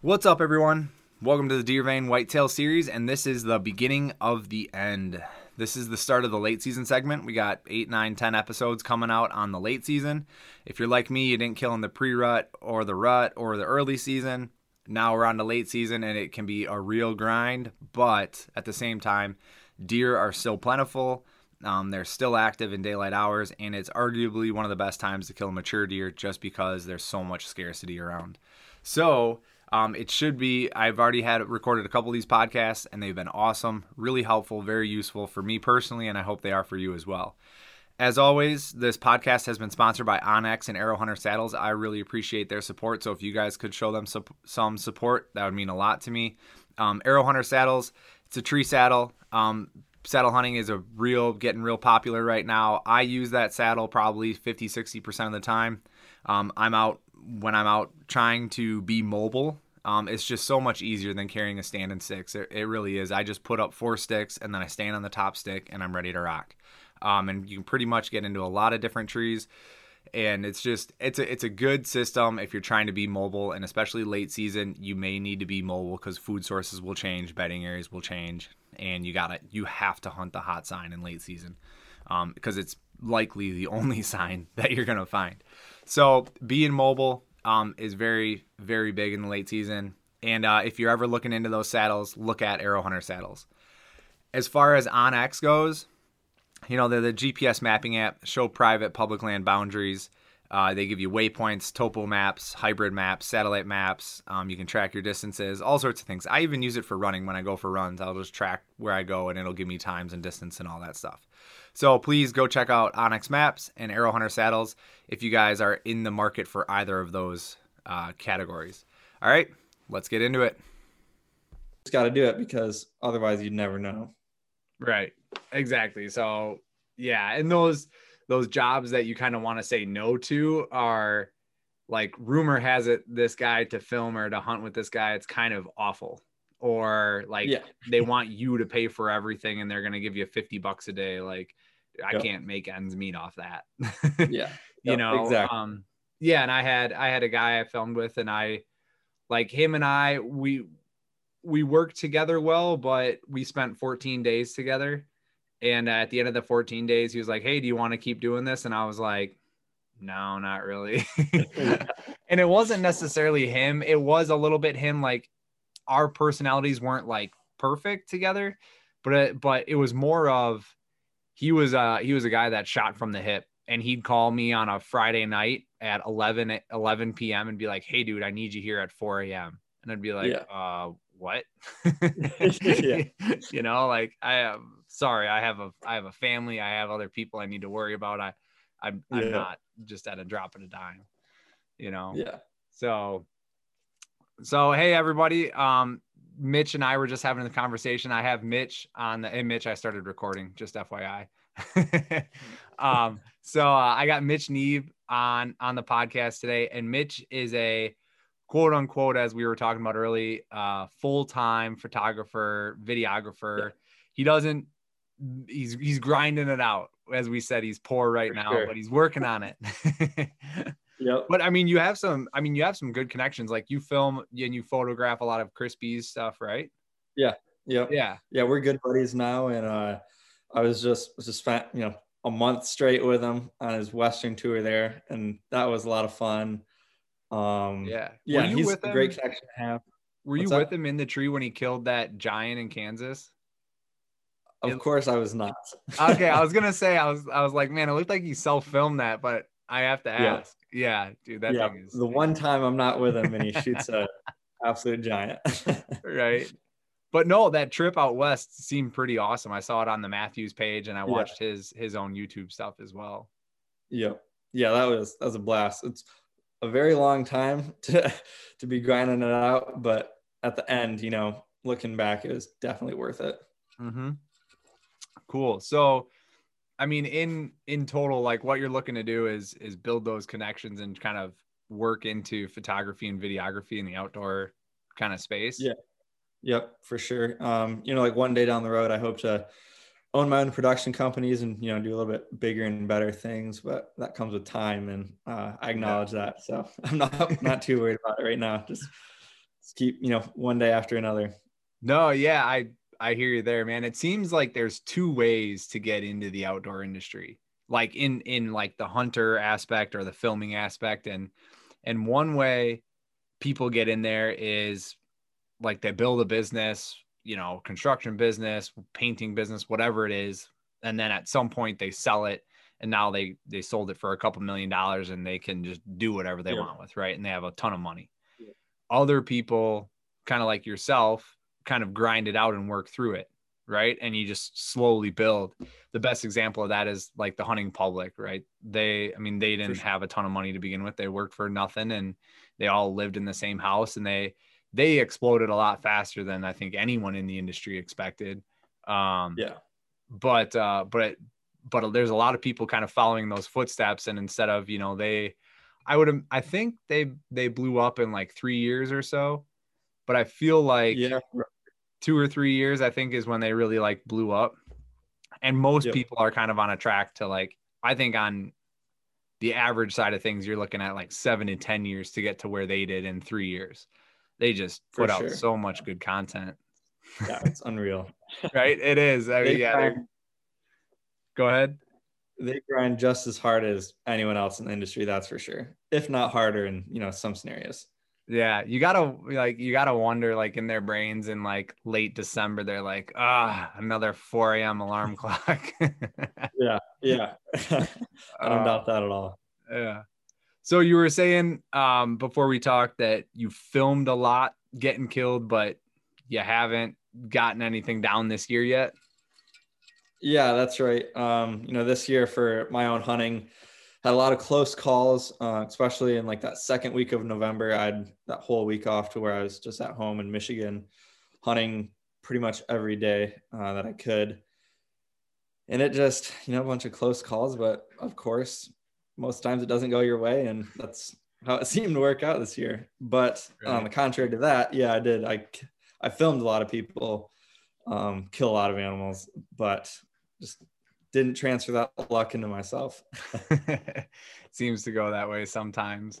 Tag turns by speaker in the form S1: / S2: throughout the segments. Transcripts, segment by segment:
S1: What's up, everyone? Welcome to the Deer Vein Whitetail series, and this is the beginning of the end. This is the start of the late season segment. We got 8, 9, 10 episodes coming out on the late season. If you're like me, you didn't kill in the pre rut or the rut or the early season. Now we're on the late season, and it can be a real grind, but at the same time, deer are still plentiful. Um, they're still active in daylight hours, and it's arguably one of the best times to kill a mature deer just because there's so much scarcity around. So, um, it should be. I've already had recorded a couple of these podcasts, and they've been awesome, really helpful, very useful for me personally, and I hope they are for you as well. As always, this podcast has been sponsored by onX and Arrow Hunter Saddles. I really appreciate their support. So if you guys could show them some support, that would mean a lot to me. Um, Arrow Hunter Saddles, it's a tree saddle. Um, saddle hunting is a real getting real popular right now. I use that saddle probably 50 60% of the time. Um, I'm out when I'm out trying to be mobile, um, it's just so much easier than carrying a stand and sticks. It, it, really is. I just put up four sticks and then I stand on the top stick and I'm ready to rock. Um, and you can pretty much get into a lot of different trees. And it's just it's a it's a good system if you're trying to be mobile and especially late season you may need to be mobile because food sources will change, bedding areas will change, and you gotta you have to hunt the hot sign in late season because um, it's likely the only sign that you're gonna find. So being mobile um, is very, very big in the late season. And uh, if you're ever looking into those saddles, look at Arrow Hunter saddles. As far as onX goes, you know, they're the GPS mapping app, show private public land boundaries. Uh, they give you waypoints, topo maps, hybrid maps, satellite maps. Um, you can track your distances, all sorts of things. I even use it for running when I go for runs. I'll just track where I go and it'll give me times and distance and all that stuff. So please go check out onX Maps and Arrow Hunter Saddles if you guys are in the market for either of those uh, categories. All right, let's get into it.
S2: Just got to do it because otherwise you'd never know.
S1: Right. Exactly. So yeah, and those those jobs that you kind of want to say no to are like rumor has it this guy to film or to hunt with this guy it's kind of awful or like yeah. they want you to pay for everything and they're going to give you 50 bucks a day like I yep. can't make ends meet off that.
S2: yeah.
S1: you yep, know, exactly. um, yeah. And I had, I had a guy I filmed with and I like him and I, we, we worked together well, but we spent 14 days together. And at the end of the 14 days, he was like, Hey, do you want to keep doing this? And I was like, no, not really. and it wasn't necessarily him. It was a little bit him. Like our personalities weren't like perfect together, but, it, but it was more of, he was uh he was a guy that shot from the hip and he'd call me on a Friday night at 11 11 p.m. and be like, "Hey, dude, I need you here at 4 a.m." And I'd be like, yeah. "Uh, what?" yeah. You know, like I am sorry, I have a I have a family, I have other people I need to worry about. I I'm, I'm not just at a drop of a dime. You know.
S2: Yeah.
S1: So so hey everybody, um Mitch and I were just having a conversation. I have Mitch on the, and Mitch, I started recording, just FYI. um, so uh, I got Mitch Neve on on the podcast today, and Mitch is a quote unquote, as we were talking about early, uh, full time photographer, videographer. Yeah. He doesn't. He's he's grinding it out. As we said, he's poor right For now, sure. but he's working on it.
S2: Yep.
S1: But I mean, you have some. I mean, you have some good connections. Like you film and you photograph a lot of Crispy's stuff, right?
S2: Yeah. Yep.
S1: Yeah.
S2: Yeah, we're good buddies now, and uh, I was just was just spent you know a month straight with him on his Western tour there, and that was a lot of fun. Um,
S1: yeah.
S2: Yeah, he's a great connection to have.
S1: Were What's you with him in the tree when he killed that giant in Kansas?
S2: Of it, course, I was not.
S1: okay, I was gonna say I was. I was like, man, it looked like he self filmed that, but I have to ask. Yeah, dude, that yeah, thing is
S2: the one time I'm not with him and he shoots a absolute giant.
S1: right. But no, that trip out west seemed pretty awesome. I saw it on the Mathews page and I watched yeah. his his own YouTube stuff as well.
S2: Yep. Yeah, that was that was a blast. It's a very long time to to be grinding it out, but at the end, you know, looking back, it was definitely worth it.
S1: Mm-hmm. Cool. So I mean, in in total, like what you're looking to do is is build those connections and kind of work into photography and videography in the outdoor kind of space.
S2: Yeah. Yep, for sure. Um, you know, like one day down the road, I hope to own my own production companies and you know do a little bit bigger and better things, but that comes with time, and uh, I acknowledge yeah. that. So I'm not not too worried about it right now. Just keep you know one day after another.
S1: No, yeah, I I hear you there, man. It seems like there's two ways to get into the outdoor industry. Like in in like the hunter aspect or the filming aspect and and one way people get in there is like they build a business, you know, construction business, painting business, whatever it is, and then at some point they sell it and now they they sold it for a couple million dollars and they can just do whatever they yeah. want with, right? And they have a ton of money. Yeah. Other people kind of like yourself kind of grind it out and work through it right? And you just slowly build. The best example of that is like the hunting public right? They i mean they didn't sure. have a ton of money to begin with. They worked for nothing and they all lived in the same house and they they exploded a lot faster than i think anyone in the industry expected. Um
S2: yeah.
S1: but uh but but there's a lot of people kind of following those footsteps and instead of you know they i would i think they they blew up in like three years or so but i feel like
S2: yeah
S1: two or three years, I think, is when they really like blew up. And most yep. people are kind of on a track to like, I think on the average side of things, you're looking at like seven to 10 years to get to where they did in three years. They just For put sure. out so much good content.
S2: Yeah, it's unreal.
S1: right? It is. I mean, yeah. Grind,
S2: go ahead. They grind just as hard as anyone else in the industry, that's for sure. If not harder in, you know, some scenarios.
S1: Yeah, you gotta like you gotta wonder like in their brains in like late December, they're like, ah, another 4 a.m. alarm clock.
S2: yeah, yeah. I don't uh, doubt that at all.
S1: Yeah. So you were saying um before we talked that you filmed a lot getting killed, but you haven't gotten anything down this year yet.
S2: Yeah, that's right. Um, you know, this year for my own hunting, had a lot of close calls, uh, especially in like that second week of November. I had that whole week off to where I was just at home in Michigan, hunting pretty much every day uh, that I could. And it just, you know, a bunch of close calls, but of course, most times it doesn't go your way, and that's how it seemed to work out this year. But the contrary to that, yeah, I did. I I filmed a lot of people um, kill a lot of animals, but just didn't transfer that luck into myself.
S1: Seems to go that way sometimes.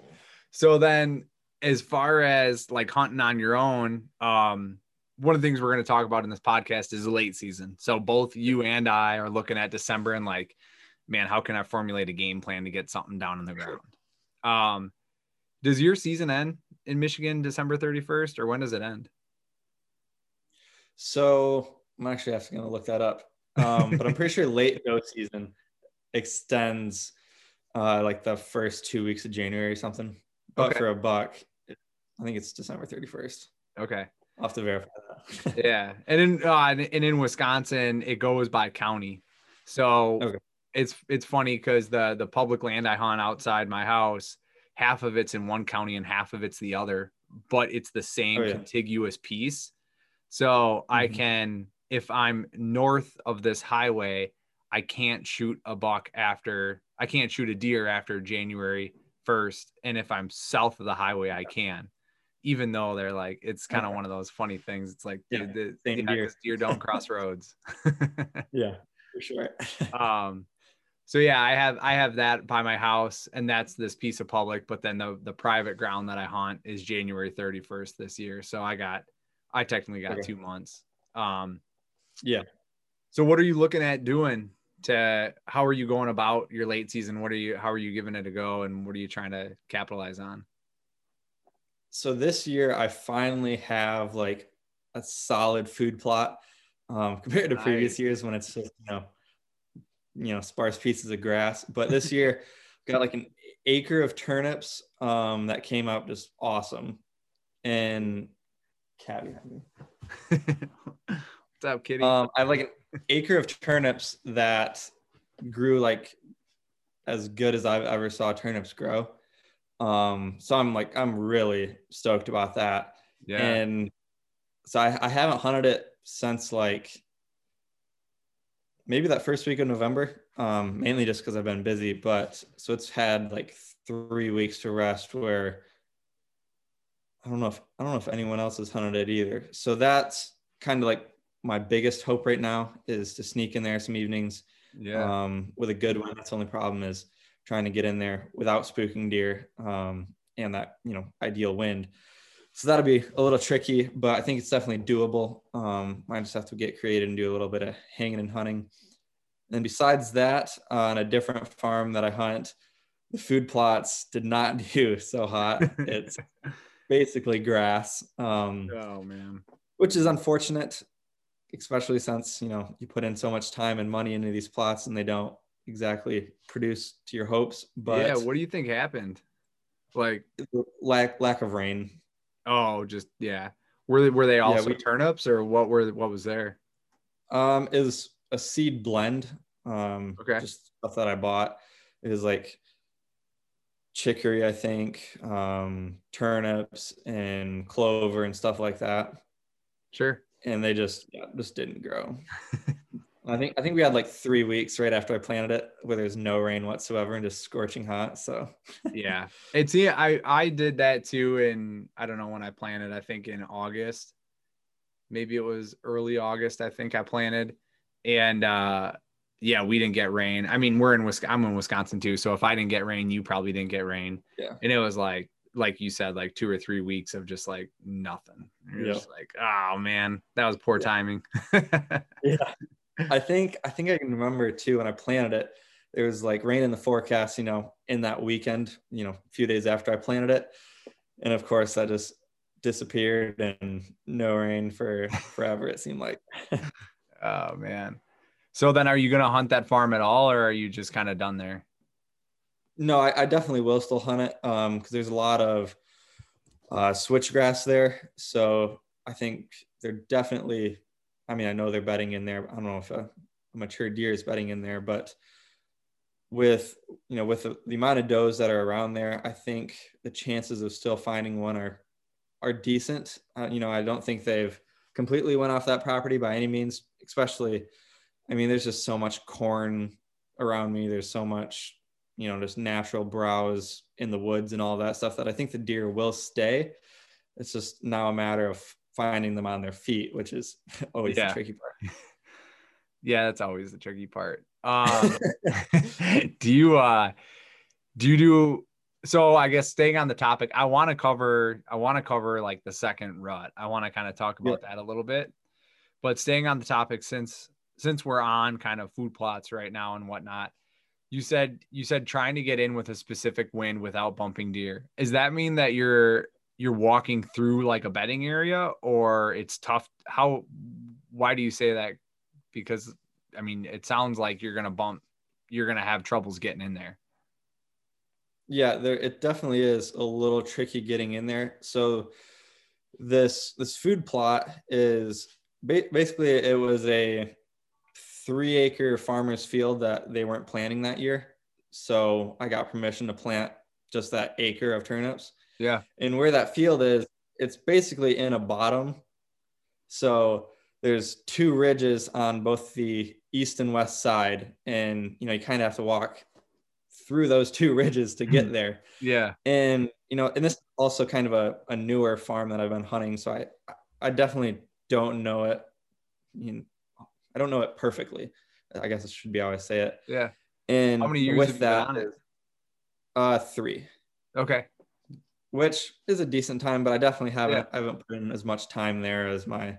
S1: So then as far as like hunting on your own, um, one of the things we're going to talk about in this podcast is the late season. So both you and I are looking at December and like, man, how can I formulate a game plan to get something down in the ground? Um, does your season end in Michigan December 31st or when does it end?
S2: So I'm actually going to look that up. Um, but I'm pretty sure late doe season extends uh, like the first two weeks of January or something. But okay. for a buck, I think it's December 31st.
S1: Okay.
S2: I'll have to verify
S1: that. yeah. And in, uh, and in Wisconsin, it goes by county. So okay. it's, it's funny because the, the public land I hunt outside my house, half of it's in one county and half of it's the other, but it's the same oh, yeah. contiguous piece. So mm-hmm. I can if I'm north of this highway, I can't shoot a buck after I can't shoot a deer after January 1st. And if I'm south of the highway, I can. Even though they're like, it's kind of one of those funny things. It's like, yeah, the, the deer. deer don't cross roads.
S2: yeah, for sure.
S1: um, so yeah, I have I have that by my house, and that's this piece of public. But then the the private ground that I haunt is January 31st this year. So I got I technically got okay. two months. Um,
S2: yeah.
S1: So what are you looking at doing to how are you going about your late season? What are you how are you giving it a go and what are you trying to capitalize on?
S2: So this year I finally have like a solid food plot um, compared to nice. previous years when it's just, you know, you know, sparse pieces of grass. But this year got like an acre of turnips um, that came up just awesome. And cat behind
S1: me. What's up, Kitty?
S2: Um, I have like an acre of turnips that grew like as good as I've ever saw turnips grow. Um, so I'm like, I'm really stoked about that. Yeah. And so I, I haven't hunted it since like maybe that first week of November, um, mainly just because I've been busy. But so it's had like three weeks to rest where I don't know if I don't know if anyone else has hunted it either. So that's kind of like my biggest hope right now is to sneak in there some evenings.
S1: Yeah.
S2: Um, with a good one. That's the only problem is trying to get in there without spooking deer um, and that you know ideal wind. so that'll be a little tricky, but I think it's definitely doable. Um, I just have to get creative and do a little bit of hanging and hunting. And besides that, on a different farm that I hunt, the food plots did not do so hot. It's basically grass. Um,
S1: oh man,
S2: which is unfortunate, especially since you know you put in so much time and money into these plots and they don't exactly produce to your hopes. But
S1: yeah, what do you think happened? Like
S2: lack lack of rain.
S1: Oh, just yeah. Were they were they also yeah, we, turnips or what were what was there?
S2: Um, is a seed blend. Um, okay. Just stuff that I bought. It was like chicory, I think, um, turnips and clover and stuff like that.
S1: Sure.
S2: And they just yeah, just didn't grow. I think I think we had like three weeks right after I planted it where there's no rain whatsoever and just scorching hot. So
S1: yeah, it's yeah. I I did that too in I don't know when I planted. I think in August, maybe it was early August. I think I planted, and uh yeah, we didn't get rain. I mean, we're in Wisconsin. I'm in Wisconsin too. So if I didn't get rain, you probably didn't get rain.
S2: Yeah.
S1: And it was like, like you said, like two or three weeks of just like nothing. You're yeah. just like, oh man, that was poor yeah. timing.
S2: yeah. I think I think I can remember too when I planted it. It was like rain in the forecast, you know, in that weekend, you know, a few days after I planted it. And of course that just disappeared and no rain for forever, it seemed like.
S1: oh man. So then, are you going to hunt that farm at all, or are you just kind of done there?
S2: No, I, I, definitely will still hunt it because um, there's a lot of uh, switchgrass there. So I think they're definitely. I mean, I know they're bedding in there. I don't know if a, a mature deer is bedding in there, but with you know with the, the amount of does that are around there, I think the chances of still finding one are are decent. Uh, you know, I don't think they've completely went off that property by any means, especially I mean, there's just so much corn around me. There's so much, you know, just natural browse in the woods and all that stuff that I think the deer will stay. It's just now a matter of finding them on their feet, which is always yeah. the tricky part.
S1: yeah, that's always the tricky part. Um, do you uh do you do so I guess staying on the topic, I want to cover I want to cover like the second rut. I want to kind of talk about yeah. that a little bit. But staying on the topic since since we're on kind of food plots right now and whatnot, you said you said trying to get in with a specific wind without bumping deer. Does that mean that you're you're walking through like a bedding area or it's tough? How why do you say that? Because I mean, it sounds like you're gonna bump, you're gonna have troubles getting in there.
S2: Yeah, there it definitely is a little tricky getting in there. So this this food plot is basically it was a three acre farmer's field that they weren't planting that year. So I got permission to plant just that acre of turnips.
S1: Yeah.
S2: And where that field is, it's basically in a bottom. So there's two ridges on both the east and west side. And, you know, you kind of have to walk through those two ridges to get there.
S1: yeah.
S2: And, you know, and this is also kind of a, a newer farm that I've been hunting. So I, I definitely don't know it you know, I don't know it perfectly. I guess it should be how I say it.
S1: Yeah.
S2: And how many years with that, uh, three.
S1: Okay.
S2: Which is a decent time, but I definitely haven't yeah. I haven't put in as much time there as my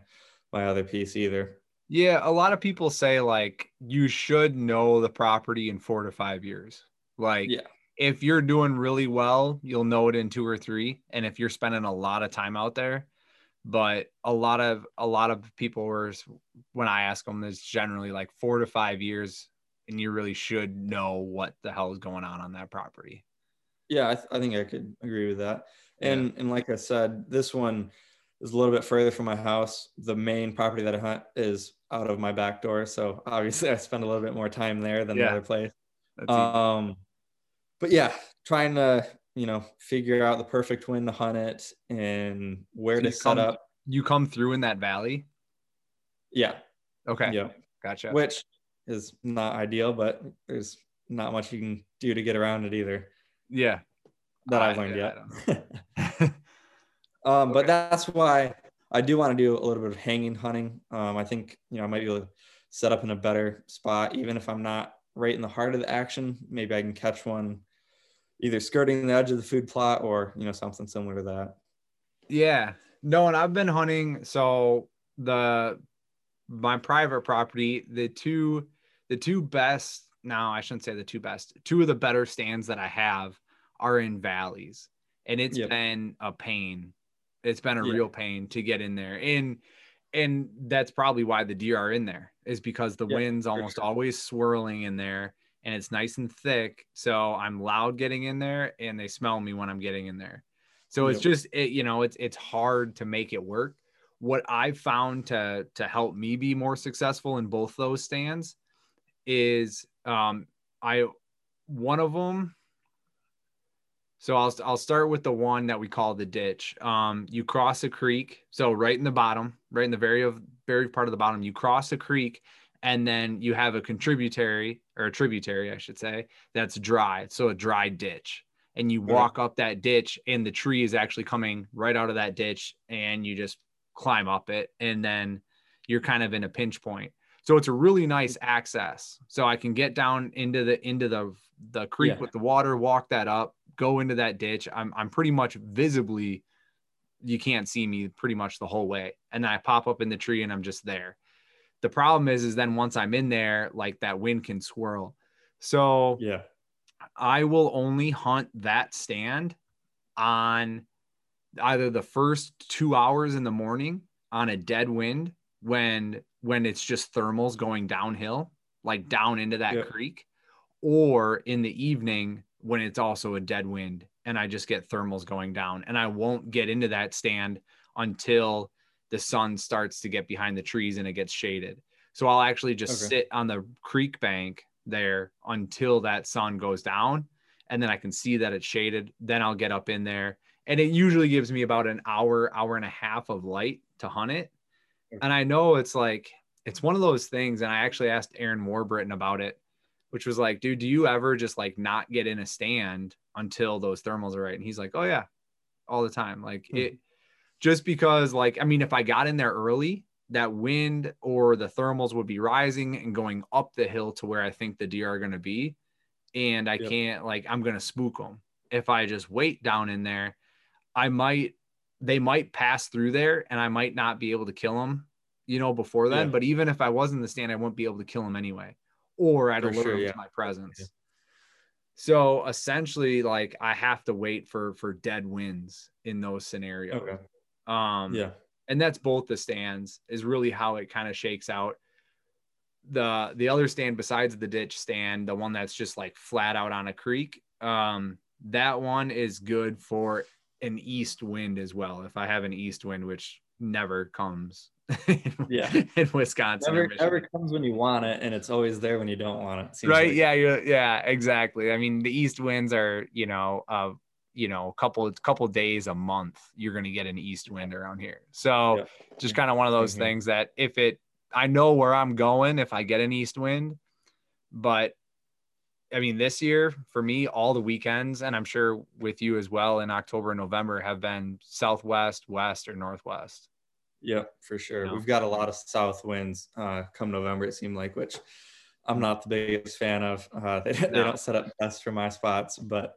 S2: my other piece either.
S1: Yeah, a lot of people say like you should know the property in four to five years. Like, yeah. if you're doing really well, you'll know it in two or three. And if you're spending a lot of time out there, but a lot of a lot of people were when I ask them, it's generally like four to five years, and you really should know what the hell is going on on that property.
S2: Yeah, I, th- I think I could agree with that. And yeah. and like I said, this one is a little bit further from my house. The main property that I hunt is out of my back door, so obviously I spend a little bit more time there than yeah. the other place. That's um, but yeah, trying to you know, figure out the perfect when to hunt it and where so to set
S1: come,
S2: up.
S1: You come through in that valley?
S2: Yeah.
S1: Okay.
S2: Yeah.
S1: Gotcha.
S2: Which is not ideal, but there's not much you can do to get around it either.
S1: Yeah.
S2: That I've learned yet. um, okay. but that's why I do want to do a little bit of hanging hunting. Um, I think, you know, I might be able to set up in a better spot, even if I'm not right in the heart of the action. Maybe I can catch one either skirting the edge of the food plot or you know something similar to that
S1: Yeah. No, and I've been hunting. So the my private property, the two the two best now I shouldn't say the two best, two of the better stands that I have are in valleys. And it's yep. been a pain. It's been a yeah. real pain to get in there. And and that's probably why the deer are in there, is because the wind's almost sure. always swirling in there and it's nice and thick. So I'm loud getting in there and they smell me when I'm getting in there. So yep. it's just it, you know, it's it's hard to make it work. What I've found to to help me be more successful in both those stands is um I one of them so I'll I'll start with the one that we call the ditch. Um, you cross a creek, so right in the bottom, right in the very of very part of the bottom, you cross a creek, and then you have a contributory or a tributary, I should say, that's dry. So a dry ditch, and you walk right. up that ditch, and the tree is actually coming right out of that ditch, and you just climb up it, and then you're kind of in a pinch point. So it's a really nice access. So I can get down into the into the the creek yeah. with the water, walk that up, go into that ditch. I'm I'm pretty much visibly you can't see me pretty much the whole way. And then I pop up in the tree and I'm just there. The problem is is then once I'm in there, like that wind can swirl. So
S2: yeah,
S1: I will only hunt that stand on either the first two hours in the morning on a dead wind when when it's just thermals going downhill, like down into that creek, or in the evening when it's also a dead wind and I just get thermals going down. And I won't get into that stand until the sun starts to get behind the trees and it gets shaded. So I'll actually just okay. sit on the creek bank there until that sun goes down and then I can see that it's shaded. Then I'll get up in there. And it usually gives me about an hour, hour and a half of light to hunt it. And I know it's like, it's one of those things. And I actually asked Aaron Warbritton about it which was like, dude, do you ever just like not get in a stand until those thermals are right? And he's like, oh yeah, all the time. Like mm-hmm. it just because like, I mean, if I got in there early, that wind or the thermals would be rising and going up the hill to where I think the deer are going to be. And I yep. can't like, I'm going to spook them. If I just wait down in there, I might, they might pass through there and I might not be able to kill them, you know, before then. Yeah. But even if I was in the stand, I wouldn't be able to kill them anyway or at a sure, yeah. my presence. Yeah. So essentially, like I have to wait for for dead winds in those scenarios. Okay. Um, yeah, and that's both the stands is really how it kind of shakes out. The the other stand besides the ditch stand, the one that's just like flat out on a creek, um, that one is good for an east wind as well. If I have an east wind, which never comes
S2: yeah
S1: in wisconsin
S2: never, never comes when you want it and it's always there when you don't want it
S1: right like. yeah yeah exactly i mean the east winds are you know uh you know a couple couple days a month you're going to get an east wind around here so yeah. just kind of one of those mm-hmm. things that if it i know where i'm going if i get an east wind but I mean, this year for me, all the weekends, and I'm sure with you as well in October and November, have been southwest, west, or northwest.
S2: Yeah, for sure. You know? We've got a lot of south winds uh, come November. It seemed like, which I'm not the biggest fan of. Uh, they, no. they don't set up best for my spots, but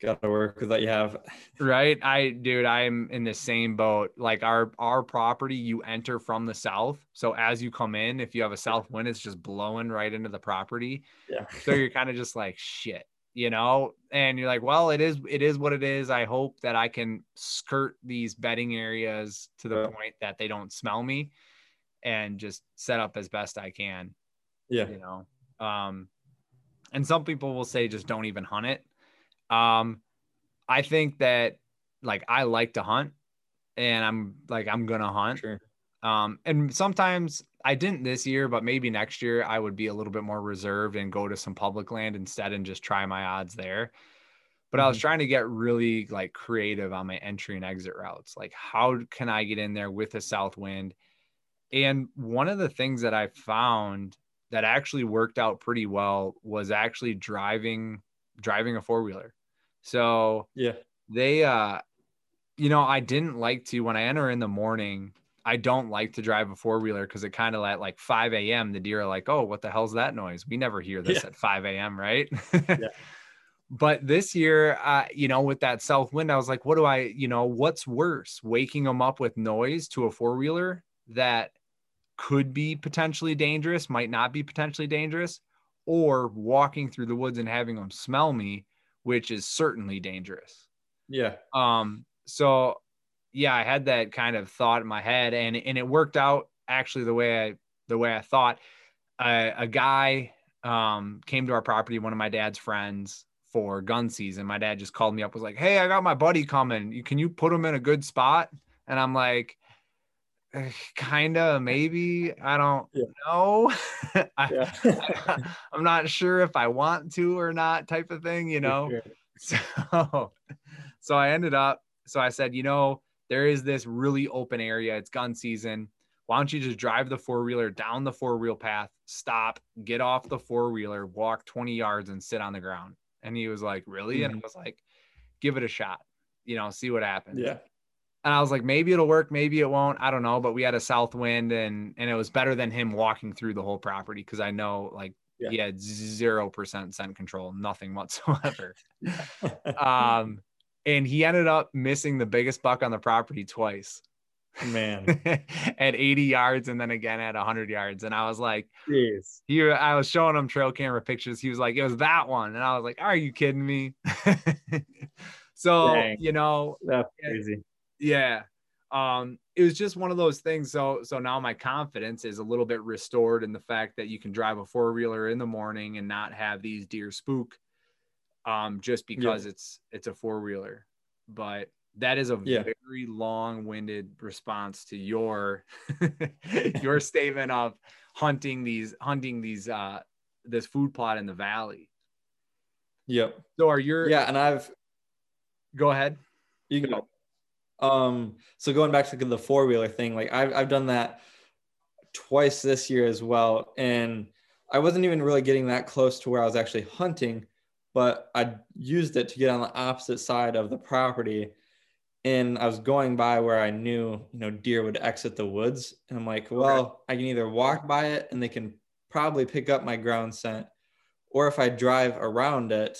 S2: got to work with what you have.
S1: Right, I dude, I'm in the same boat. Like our our property, you enter from the south, so as you come in, if you have a south wind, it's just blowing right into the property.
S2: Yeah.
S1: so you're kind of just like shit you know? And you're like well it is it is what it is. I hope that i can skirt these bedding areas to the point that they don't smell me and just set up as best i can
S2: yeah.
S1: you know? Um and some people will say just don't even hunt it um i think that like i like to hunt and i'm like i'm gonna hunt
S2: sure.
S1: um and sometimes I didn't this year, but maybe next year I would be a little bit more reserved and go to some public land instead and just try my odds there. But mm-hmm. I was mm-hmm. trying to get really like creative on my entry and exit routes. Like, how can I get in there with a south wind? And one of the things that I found that actually worked out pretty well was actually driving driving a four wheeler. So
S2: yeah,
S1: they uh you know, I didn't like to when I enter in the morning, I don't like to drive a four wheeler because it kind of at like 5 a.m. the deer are like, oh, what the hell's that noise? We never hear this yeah. at 5 a.m. Right? yeah. but this year, uh, you know, with that south wind, I was like, what do I, you know, what's worse, waking them up with noise to a four wheeler that could be potentially dangerous, might not be potentially dangerous, or walking through the woods and having them smell me, which is certainly dangerous.
S2: Yeah.
S1: Um, so yeah, I had that kind of thought in my head and, and it worked out actually the way I, the way I thought, uh, a guy, um, came to our property, one of my dad's friends for gun season. My dad just called me up, was like, Hey, I got my buddy coming. Can you put him in a good spot? And I'm like, kinda maybe i don't yeah. know. I, am not sure if i want to or not type of thing you know? so so i ended up so i said you know there is this really open area it's gun season. Why don't you just drive the four-wheeler down the four-wheel path stop get off the four-wheeler walk 20 yards and sit on the ground? And he was like really? Mm-hmm. and i was like give it a shot you know see what happens.
S2: Yeah
S1: and I was like, maybe it'll work, maybe it won't. I don't know. But we had a south wind and and it was better than him walking through the whole property because I know like yeah. he had zero percent scent control, nothing whatsoever. um and he ended up missing the biggest buck on the property twice.
S2: Man,
S1: at 80 yards and then again at 100 yards. And I was like,
S2: Jeez.
S1: he, I was showing him trail camera pictures. He was like, it was that one. And I was like, are you kidding me? so, Dang. you know,
S2: that's crazy
S1: yeah. Um, it was just one of those things. So, so now my confidence is a little bit restored in the fact that you can drive a four wheeler in the morning and not have these deer spook, um, just because yeah. it's it's a four wheeler. But that is a yeah. very long winded response to your your statement of hunting these hunting these uh this food plot in the valley.
S2: Yep.
S1: So are your
S2: yeah, and I've
S1: go ahead.
S2: You can go. Um, so going back to the four wheeler thing, like I've, I've done that twice this year as well. And I wasn't even really getting that close to where I was actually hunting, but I used it to get on the opposite side of the property. And I was going by where I knew, you know, deer would exit the woods. And I'm like, well, okay. I can either walk by it and they can probably pick up my ground scent, or if I drive around it,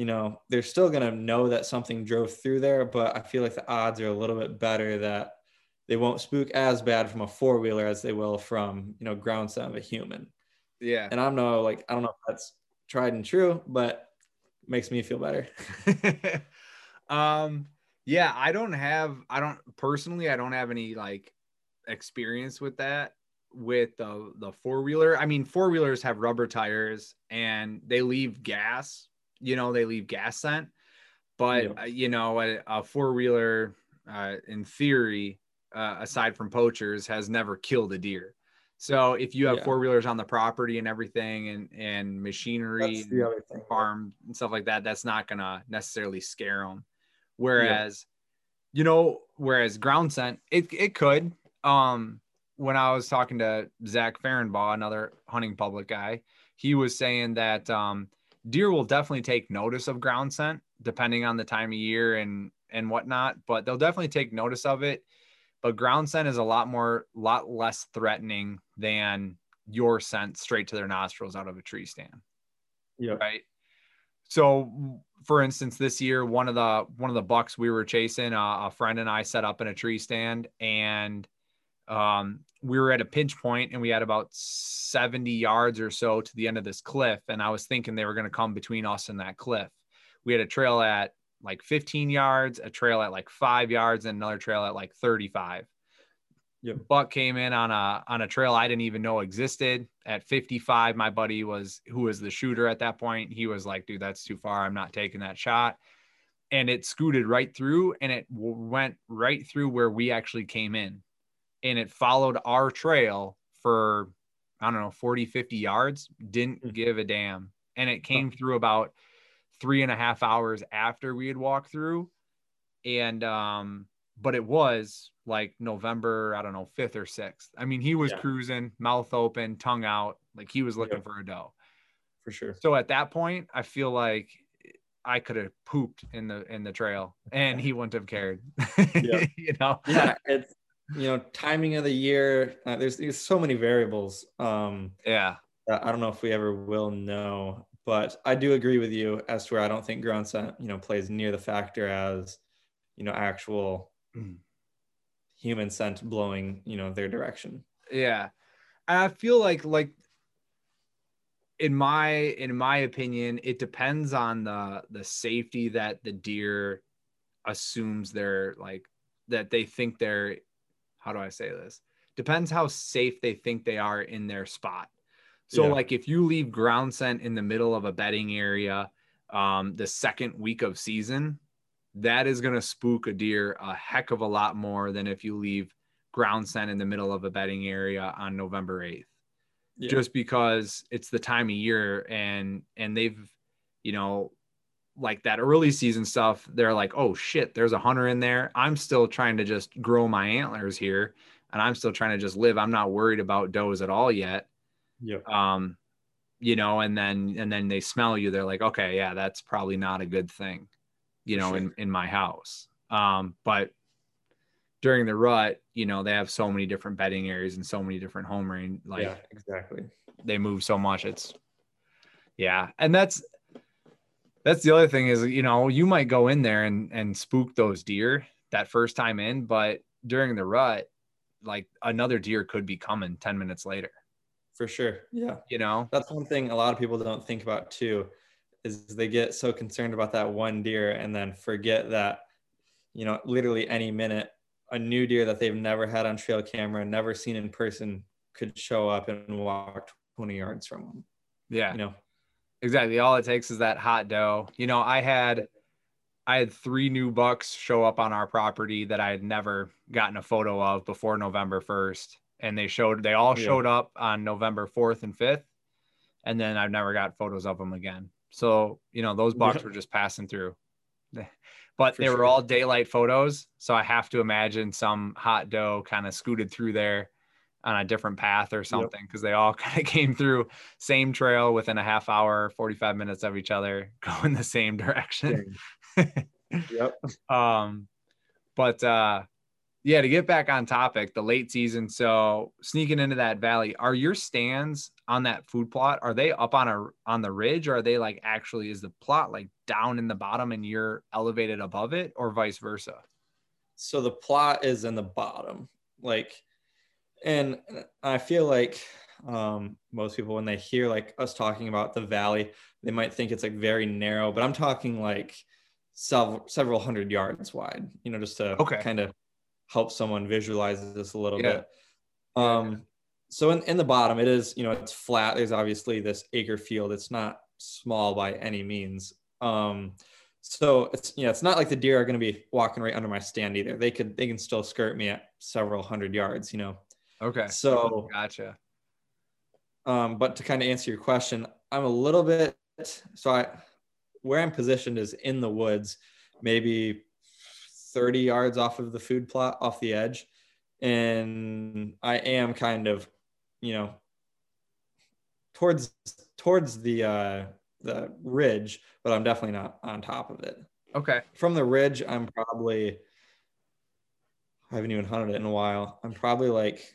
S2: you know, they're still going to know that something drove through there, but I feel like the odds are a little bit better that they won't spook as bad from a four wheeler as they will from, you know, ground sound of a human.
S1: Yeah.
S2: And I'm no, like, I don't know if that's tried and true, but makes me feel better.
S1: um, yeah, I don't have, I don't personally, I don't have any like experience with that with the the four wheeler. I mean, four wheelers have rubber tires and they leave gas you know, they leave gas scent. But, yeah. uh, you know, a, a four wheeler, uh, in theory, uh, aside from poachers, has never killed a deer. So if you have yeah. four wheelers on the property and everything and, and machinery, and farm and stuff like that, that's not going to necessarily scare them. Whereas, yeah. you know, whereas ground scent, it, it could. Um, when I was talking to Zach Ferenbaugh, another hunting public guy, he was saying that um, deer will definitely take notice of ground scent depending on the time of year and and whatnot but they'll definitely take notice of it. But ground scent is a lot more lot less threatening than your scent straight to their nostrils out of a tree stand.
S2: Yeah
S1: right? So for instance this year one of the one of the bucks we were chasing uh, a friend and i set up in a tree stand and um, we were at a pinch point and we had about 70 yards or so to the end of this cliff. And I was thinking they were going to come between us and that cliff. We had a trail at like 15 yards, a trail at like five yards, and another trail at like 35. Yep. Buck came in on a on a trail I didn't even know existed at 55. My buddy was who was the shooter at that point. He was like, "Dude, that's too far. I'm not taking that shot." And it scooted right through, and it went right through where we actually came in and it followed our trail for I don't know 40 50 yards didn't mm. give a damn and it came through about three and a half hours after we had walked through and um but it was like November, I don't know, fifth or sixth. I mean, he was yeah. cruising, mouth open, tongue out, like he was looking yeah. for a doe.
S2: For sure.
S1: So at that point, I feel like I could have pooped in the in the trail and he wouldn't have cared. Yeah. you know?
S2: Yeah, it's you know, timing of the year. Uh, there's there's so many variables. Um,
S1: yeah.
S2: I don't know if we ever will know, but I do agree with you as to where I don't think ground scent, you know, plays near the factor as, you know, actual mm. human scent blowing, you know, their direction.
S1: Yeah. I feel like like in my in my opinion, it depends on the the safety that the deer assumes they're like that they think they're how do I say this? Depends how safe they think they are in their spot. So yeah. like if you leave ground scent in the middle of a bedding area um the second week of season, that is going to spook a deer a heck of a lot more than if you leave ground scent in the middle of a bedding area on November 8th yeah. just because it's the time of year and and they've you know like that early season stuff they're like oh shit there's a hunter in there i'm still trying to just grow my antlers here and i'm still trying to just live i'm not worried about does at all yet
S2: yeah
S1: um you know and then and then they smell you they're like okay yeah that's probably not a good thing you know sure. in in my house um but during the rut, you know, they have so many different bedding areas and so many different home range. Like yeah,
S2: exactly.
S1: They move so much. It's yeah. And that's that's the other thing is, you know, you might go in there and and spook those deer that first time in, but during the rut, like another deer could be coming 10 minutes later.
S2: For sure. Yeah.
S1: You know,
S2: that's one thing a lot of people don't think about too, is they get so concerned about that one deer and then forget that, you know, literally any minute a new deer that they've never had on trail camera, never seen in person, could show up and walk 20 yards from them.
S1: Yeah.
S2: You know,
S1: exactly. All it takes is that hot doe. You know, I had, I had three new bucks show up on our property that I had never gotten a photo of before November 1st. And they showed, they all showed up on November 4th and 5th. And then I've never got photos of them again. So, you know, those bucks yeah. were just passing through but For they were all daylight photos. So I have to imagine some hot doe kind of scooted through there on a different path or something because yep. they all kind of came through same trail within a half hour, 45 minutes of each other, going the same direction.
S2: yep.
S1: Um, but uh, yeah, to get back on topic, the late season. So sneaking into that valley, are your stands on that food plot? Are they up on a on the ridge, or are they like actually is the plot like down in the bottom and you're elevated above it, or vice versa?
S2: So the plot is in the bottom, like, and I feel like um, most people when they hear like us talking about the valley, they might think it's like very narrow, but I'm talking like several several hundred yards wide. You know, just to
S1: okay.
S2: kind of help someone visualize this a little yeah. bit. Um, so in, in the bottom, it is, you know, it's flat. There's obviously this acre field. It's not small by any means. Um, so it's, you know, it's not like the deer are going to be walking right under my stand either. They could, they can still skirt me at several hundred yards, you know?
S1: Okay.
S2: So
S1: gotcha.
S2: Um, but to kind of answer your question, I'm a little bit, so I, where I'm positioned is in the woods, maybe 30 yards off of the food plot off the edge. And I am kind of, you know, towards towards the uh the ridge, but I'm definitely not on top of it.
S1: Okay.
S2: From the ridge, I'm probably I haven't even hunted it in a while. I'm probably like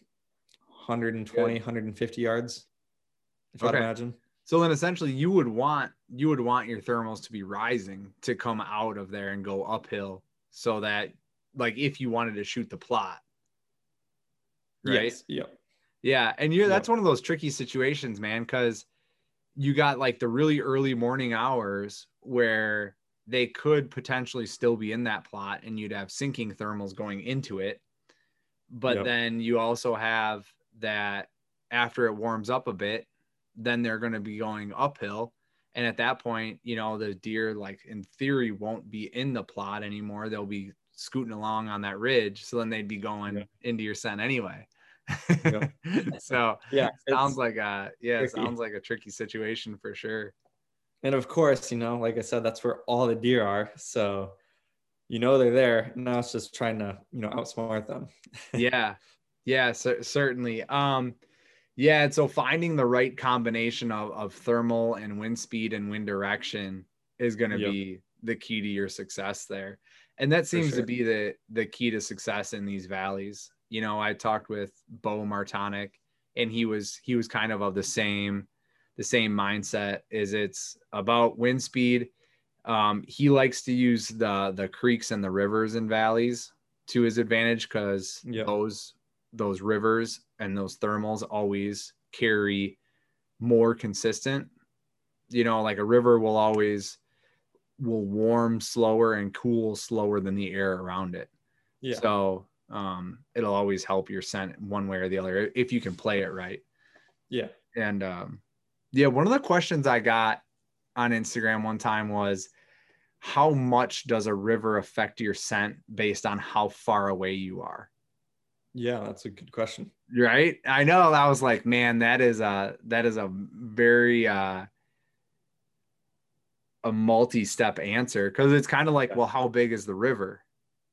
S2: 120, Good. 150 yards. If okay. I imagine.
S1: So then essentially you would want you would want your thermals to be rising to come out of there and go uphill so that like if you wanted to shoot the plot
S2: right yes. yep
S1: yeah and you're that's one of those tricky situations man because you got like the really early morning hours where they could potentially still be in that plot and you'd have sinking thermals going into it but yep. then you also have that after it warms up a bit then they're going to be going uphill. And at that point you know the deer like in theory won't be in the plot anymore. They'll be scooting along on that ridge. So then they'd be going yeah. into your scent anyway. Yeah. so
S2: yeah
S1: sounds like a yeah tricky. sounds like a tricky situation for sure.
S2: And of course you know like i said that's where all the deer are. So you know they're there. Now it's just trying to you know outsmart them.
S1: Yeah yeah certainly um yeah, and so finding the right combination of, of thermal and wind speed and wind direction is going to yep. be the key to your success there. And that seems sure. to be the the key to success in these valleys. You know, I talked with Bo Martonic and he was he was kind of of the same the same mindset. Is it's about wind speed. Um, he likes to use the the creeks and the rivers and valleys to his advantage because
S2: Yep.
S1: those those rivers and those thermals always carry more consistent. You know, like a river will always will warm slower and cool slower than the air around it.
S2: Yeah.
S1: So um, it'll always help your scent one way or the other if you can play it right.
S2: Yeah.
S1: And um, yeah, one of the questions I got on Instagram one time was how much does a river affect your scent based on how far away you are?
S2: Yeah, that's a good question.
S1: Right? I know I was like, man, that is a that is a very uh a multi-step answer because it's kind of like, well, how big is the river?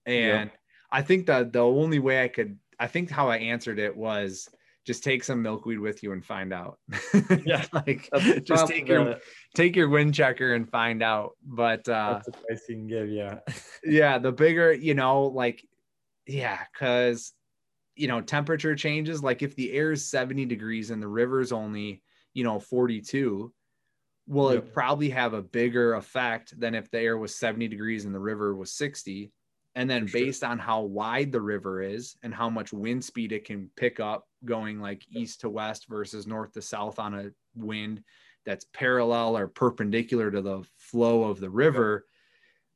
S1: And I think that the only way I could I think how I answered it was just take some milkweed with you and find out.
S2: Yeah.
S1: like just take your
S2: the-
S1: take your wind checker and find out. But uh
S2: that's advice you can give. Yeah.
S1: yeah, the bigger, you know, like yeah, cuz you know, temperature changes like if the air is 70 degrees and the river's only, you know, 42, will it probably have a bigger effect than if the air was 70 degrees and the river was 60. And then
S2: For sure.
S1: based on how wide the river is and how much wind speed it can pick up going like east to west versus north to south on a wind that's parallel or perpendicular to the flow of the river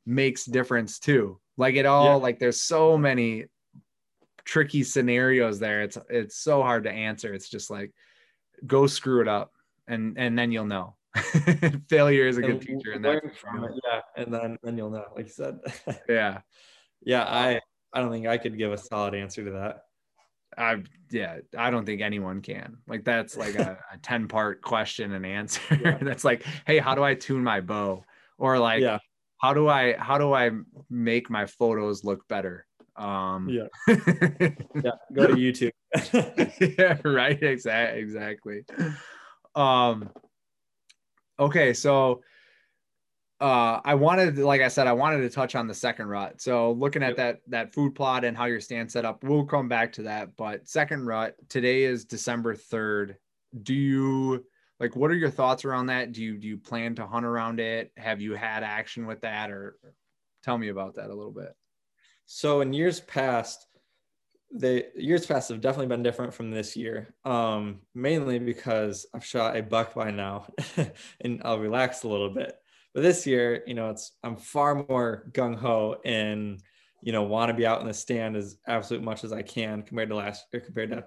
S1: makes difference too. Like it all like there's so many tricky scenarios there. It's it's so hard to answer. It's just like go screw it up and and then you'll know. Failure is a good teacher in
S2: learn from it, Yeah. And then then you'll know, like you said.
S1: Yeah.
S2: yeah, I I don't think I could give a solid answer to that.
S1: I yeah, I don't think anyone can. Like that's like a, a 10 part question and answer.
S2: Yeah.
S1: that's like, hey, how do I tune my bow? Or like
S2: yeah.
S1: how do I how do I make my photos look better? Um
S2: Yeah. Yeah. Go to YouTube.
S1: yeah, right. Exactly. Exactly. Um. Okay, so uh, I wanted, like I said, I wanted to touch on the second rut. So looking at that that food plot and how your stand set up, we'll come back to that. But second rut today is December third. Do you like? What are your thoughts around that? Do you do you plan to hunt around it? Have you had action with that, or tell me about that a little bit?
S2: So in years past, the years past have definitely been different from this year. Um, mainly because I've shot a buck by now, and I'll relax a little bit. But this year, you know, it's I'm far more gung ho and you know want to be out in the stand as absolute much as I can compared to last or compared to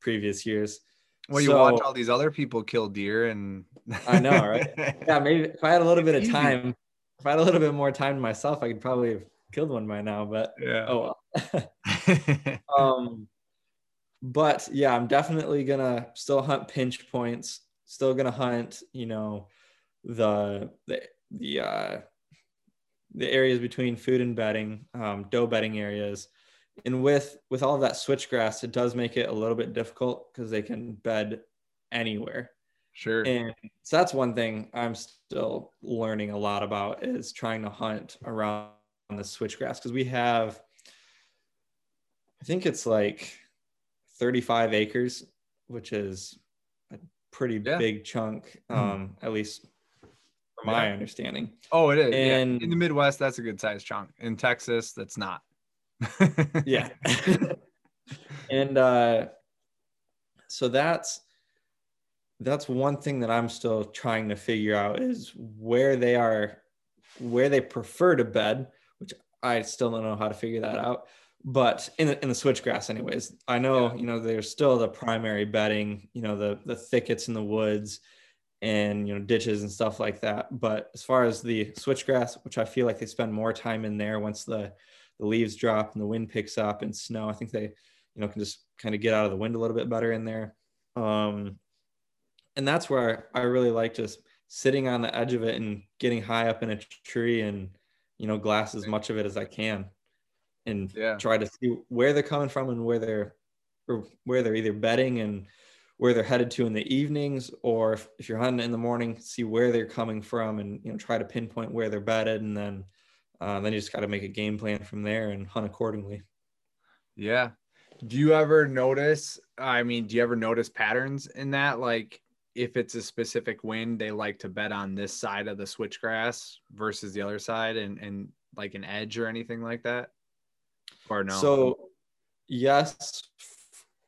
S2: previous years.
S1: Well, you
S2: So-
S1: watch all these other people kill deer, and
S2: I know, right? Yeah, maybe if I had a little bit of time, if I had a little bit more time to myself, I could probably have killed one by now. But
S1: yeah.
S2: oh well. um but yeah i'm definitely gonna still hunt pinch points still gonna hunt you know the the the uh the areas between food and bedding um doe bedding areas and with with all of that switchgrass it does make it a little bit difficult because they can bed anywhere
S1: sure.
S2: and so that's one thing I'm still learning a lot about is trying to hunt around the switchgrass because we have, I think it's like 35 acres, which is a pretty
S1: Yeah.
S2: big chunk, um, at least from my understanding.
S1: Oh, it is.
S2: And-
S1: yeah. In the Midwest, that's a good sized chunk. In Texas, that's not.
S2: yeah and uh so that's that's one thing that i'm still trying to figure out is where they are where they prefer to bed i still don't know how to figure that out. But in the, in the switchgrass anyways i know
S1: Yeah.
S2: you know there's still the primary bedding you know the the thickets in the woods and you know ditches and stuff like that. But as far as the switchgrass which i feel like they spend more time in there once the the leaves drop and the wind picks up and snow i think they you know can just kind of get out of the wind a little bit better in there. Um and that's where i really like just sitting on the edge of it and getting high up in a tree and you know glass as much of it as i can and
S1: Yeah.
S2: try to see where they're coming from and where they're or where they're either bedding and where they're headed to in the evenings or if, if you're hunting in the morning see where they're coming from and you know try to pinpoint where they're bedded and then uh, then you just got to make a game plan from there and hunt accordingly
S1: Yeah. Do you ever notice? I mean, do you ever notice patterns in that? Like, if it's a specific wind, they like to bet on this side of the switchgrass versus the other side and, and like an edge or anything like that? Or no?
S2: So, yes,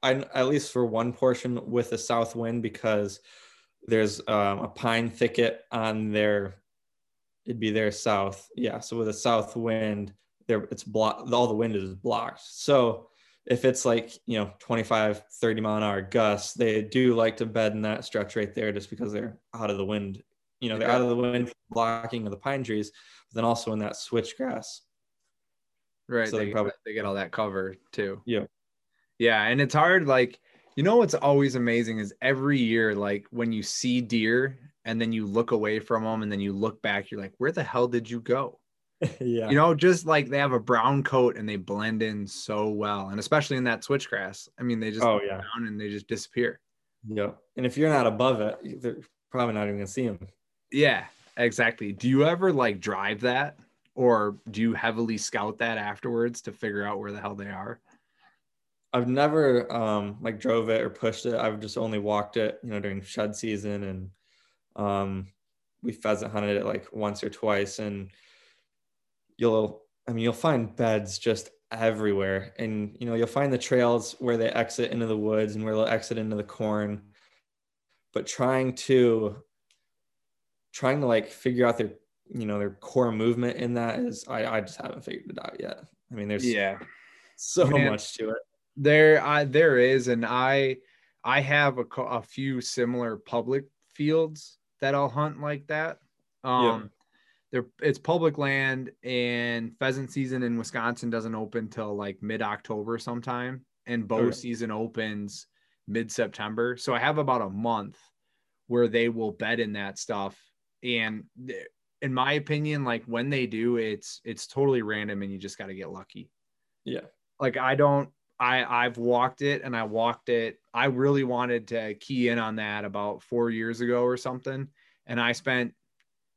S2: I, at least for one portion with a south wind because there's um, a pine thicket on their it'd be their south yeah so with a south wind there it's blocked all the wind is blocked so if it's like you know 25 30 mile an hour gusts they do like to bed in that stretch right there just because they're out of the wind you know they're out of the wind blocking of the pine trees but then also in that switchgrass
S1: right.
S2: so
S1: they,
S2: they probably-
S1: they get all that cover too.
S2: Yeah.
S1: Yeah. And it's hard. Like, you know, what's always amazing is every year, like when you see deer and then you look away from them and then you look back, you're like, where the hell did you go?
S2: yeah
S1: You know, just like they have a brown coat and they blend in so well. And especially in that switchgrass. I mean, they just
S2: oh
S1: go
S2: yeah
S1: down and they just disappear.
S2: yeah and if you're not above it they're probably not even gonna see them
S1: Yeah, exactly. Do you ever like drive that or do you heavily scout that afterwards to figure out where the hell they are?
S2: I've never um like drove it or pushed it. I've just only walked it, you know, during shed season and um we pheasant hunted it like once or twice and you'll I mean you'll find beds just everywhere and you know you'll find the trails where they exit into the woods and where they'll exit into the corn but trying to trying to like figure out their you know their core movement in that is I I just haven't figured it out yet. I mean there's
S1: Yeah.
S2: so
S1: Man.
S2: much to it.
S1: There, I there is, and I I have a, a few similar public fields that I'll hunt like that. Um, they're it's public land, and pheasant season in Wisconsin doesn't open till like mid October sometime, and bow
S2: Okay.
S1: season opens mid September. So I have about a month where they will bed in that stuff, and in my opinion, like when they do, it's it's totally random, and you just got to get lucky
S2: Yeah.
S1: like I don't I I've walked it and I walked it. I really wanted to key in on that about 4 years ago or something and I spent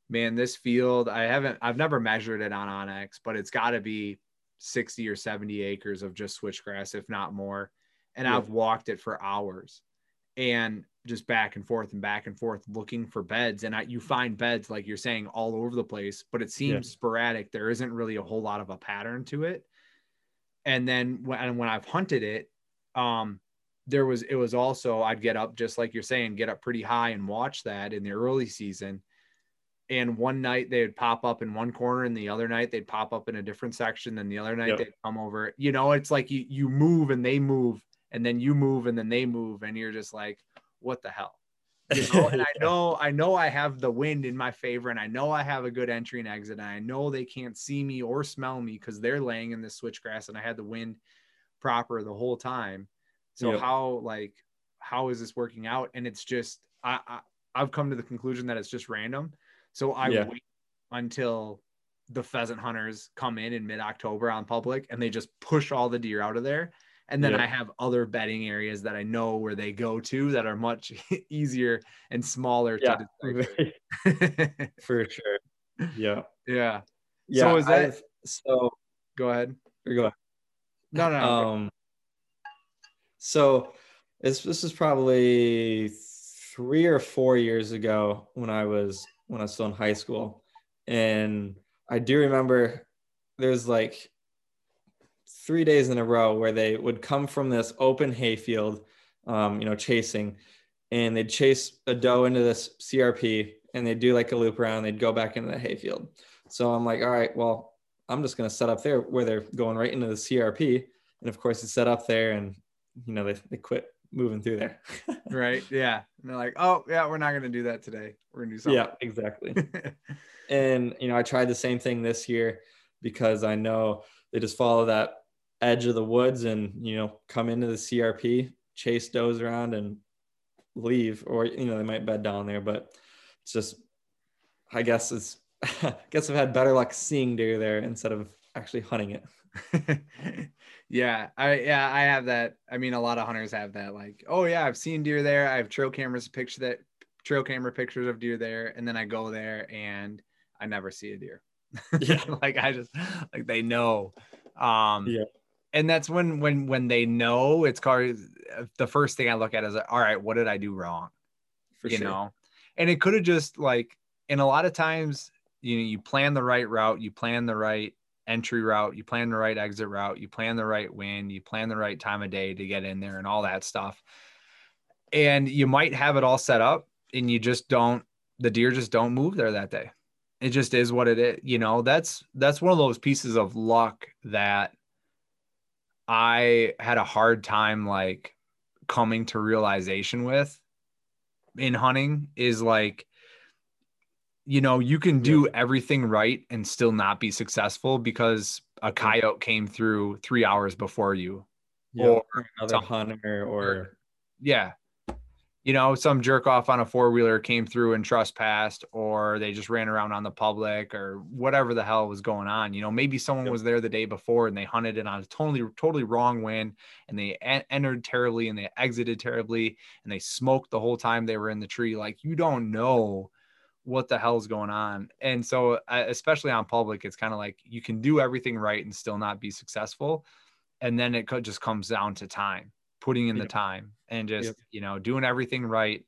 S1: man this field I haven't I've never measured it on onX, but it's got to be 60 or 70 acres of just switchgrass if not more. And
S2: Yeah.
S1: I've walked it for hours and just back and forth and back and forth looking for beds and I, you find beds like you're saying all over the place but it seems
S2: Yeah.
S1: sporadic there isn't really a whole lot of a pattern to it and then when, and when I've hunted it, um, there was it was also I'd get up just like you're saying, get up pretty high and watch that in the early season. And one night they would pop up in one corner, and the other night they'd pop up in a different section. And the other night
S2: Yep.
S1: they'd come over. You know, it's like you you move and they move, and then you move and then they move, and you're just like, what the hell? you know and i know i know i have the wind in my favor and i know i have a good entry and exit and i know they can't see me or smell me because they're laying in this switchgrass and i had the wind proper the whole time so
S2: Yep.
S1: how like how is this working out and it's just I, I i've come to the conclusion that it's just random so i
S2: Yeah.
S1: wait until the pheasant hunters come in in mid-october on public and they just push all the deer out of there and then
S2: Yep.
S1: I have other bedding areas that I know where they go to that are much easier and smaller
S2: Yeah.
S1: to
S2: for sure. Yeah.
S1: yeah.
S2: Yeah.
S1: is that-
S2: I've- so
S1: Go ahead.
S2: go ahead.
S1: No, no. no.
S2: Um, so this this is probably three or four years ago when I was when I was still in high school, and I do remember there's like three days in a row where they would come from this open hayfield, um, you know, chasing, and they'd chase a doe into this CRP, and they'd do like a loop around, they'd go back into the hayfield. So I'm like, all right, well, I'm just gonna set up there where they're going right into the CRP, and of course it's set up there, and you know they, they quit moving through there.
S1: right. Yeah. And they're like, oh, yeah, we're not going to do that today. We're going to do something.
S2: yeah, exactly. and you know, I tried the same thing this year because I know they just follow that edge of the woods and you know come into the CRP, chase does around and leave, or you know they might bed down there, but it's just I guess it's I guess I've had better luck seeing deer there instead of actually hunting it.
S1: yeah, I yeah, I have that. I mean, a lot of hunters have that. Like, oh yeah, I've seen deer there. I have trail cameras picture that trail camera pictures of deer there, and then I go there and I never see a deer.
S2: Yeah.
S1: like I just like they know. Um
S2: Yeah.
S1: and that's when when when they know it's called the first thing I look at is all right, what did I do wrong?
S2: for
S1: you
S2: sure.
S1: know, and it could have just like, and a lot of times, you know, you plan the right route, you plan the right entry route, you plan the right exit route, you plan the right wind, you plan the right time of day to get in there and all that stuff. And you might have it all set up and you just don't, the deer just don't move there that day. It just is what it is. You know, that's, that's one of those pieces of luck that I had a hard time like coming to realization with in hunting is like, you know, you can do everything right and still not be successful because a coyote came through three hours before you.
S2: Yeah,
S1: or
S2: another hunter or
S1: Yeah. You know, some jerk off on a four wheeler came through and trespassed, or they just ran around on the public, or whatever the hell was going on. You know, maybe someone
S2: Yep.
S1: was there the day before and they hunted it on a totally, totally wrong wind, and they en- entered terribly and they exited terribly, and they smoked the whole time they were in the tree. Like you don't know what the hell's going on, and so uh, especially on public, it's kind of like you can do everything right and still not be successful, and then it just comes down to time putting in the time and just
S2: Yep.
S1: you know doing everything right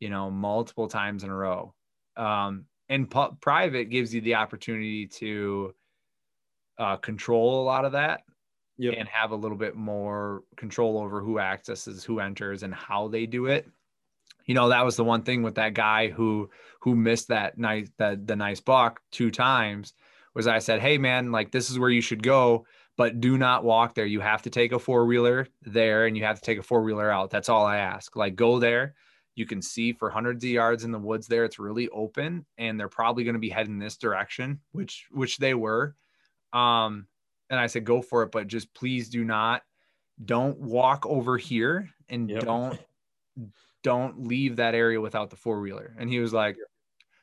S1: you know multiple times in a row. Um and pu- private gives you the opportunity to uh, control a lot of that
S2: Yep.
S1: and have a little bit more control over who accesses who enters and how they do it you know that was the one thing with that guy who who missed that nice that the nice buck two times was i said hey man like this is where you should go but do not walk there. You have to take a four-wheeler there and you have to take a four-wheeler out. That's all i ask. Like go there. You can see for hundreds of yards in the woods there it's really open and they're probably going to be heading this direction which which they were. Um and i said go for it but just please do not don't walk over here and
S2: Yep.
S1: don't don't leave that area without the four-wheeler. And he was like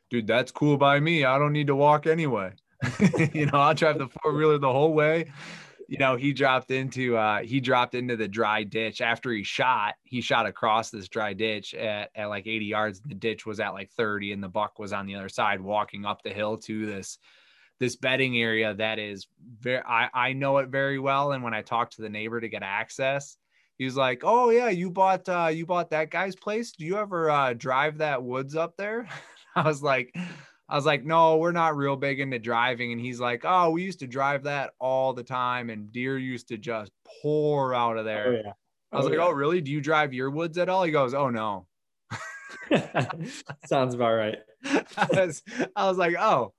S1: dude that's cool by me. I don't need to walk anyway. You know i'll drive the four-wheeler the whole way. You know he dropped into uh he dropped into the dry ditch after he shot. He shot across this dry ditch at, at like 80 yards the ditch was at like 30 and the buck was on the other side walking up the hill to this this bedding area that is very I, I know it very well and when i talked to the neighbor to get access he was like oh yeah you bought uh you bought that guy's place do you ever uh drive that woods up there i was like I was like, no, we're not real big into driving. And he's like, oh, we used to drive that all the time, and deer used to just pour out of there.
S2: Oh yeah.
S1: I was like, oh, really? Do you drive your woods at all? He goes, oh no.
S2: Sounds about right.
S1: I was, I was like, oh,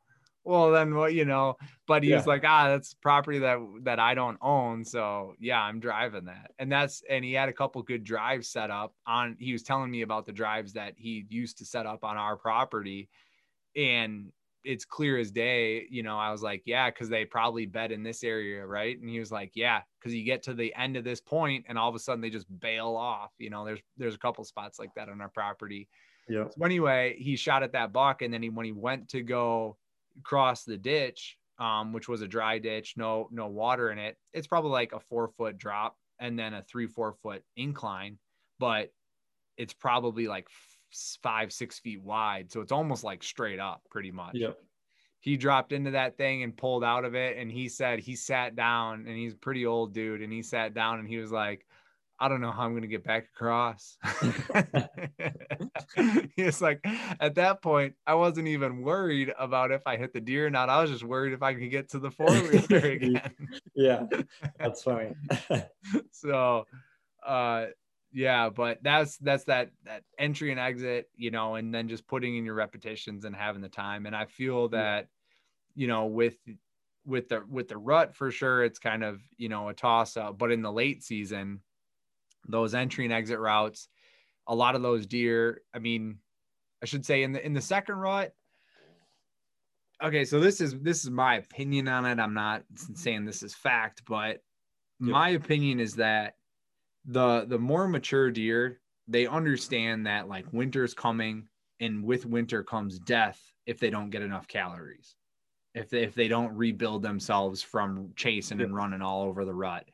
S1: well then what you know? But he was like, ah, that's property that that I don't own, so yeah, I'm driving that. And that's and he had a couple good drives set up on. He was telling me about the drives that he used to set up on our property, and it's clear as day. You know, I was like, yeah, because they probably bet in this area, right? And he was like, yeah, because you get to the end of this point, and all of a sudden they just bail off. You know, there's there's a couple spots like that on our property.
S2: Yeah.
S1: So anyway, he shot at that buck, and then he when he went to go cross the ditch, um, which was a dry ditch, no no water in it. It's probably like a four foot drop and then a three four foot incline, but it's probably like five six feet wide, so it's almost like straight up, pretty much
S2: Yep.
S1: he dropped into that thing and pulled out of it and he said he sat down and he's a pretty old dude and he sat down and he was like i don't know how i'm going to get back across. It's like at that point i wasn't even worried about if i hit the deer or not. I was just worried if i could get to the four-wheeler again.
S2: Yeah. That's funny.
S1: so uh yeah but that's that's that that entry and exit you know and then just putting in your repetitions and having the time. And i feel that you know with with the with the rut for sure it's kind of you know a toss up but in the late season those entry and exit routes a lot of those deer i mean i should say in the in the second rut okay so this is this is my opinion on it. I'm not saying this is fact but my opinion is that the the more mature deer they understand that like winter's coming and with winter comes death if they don't get enough calories if they, if they don't rebuild themselves from chasing and running all over the rut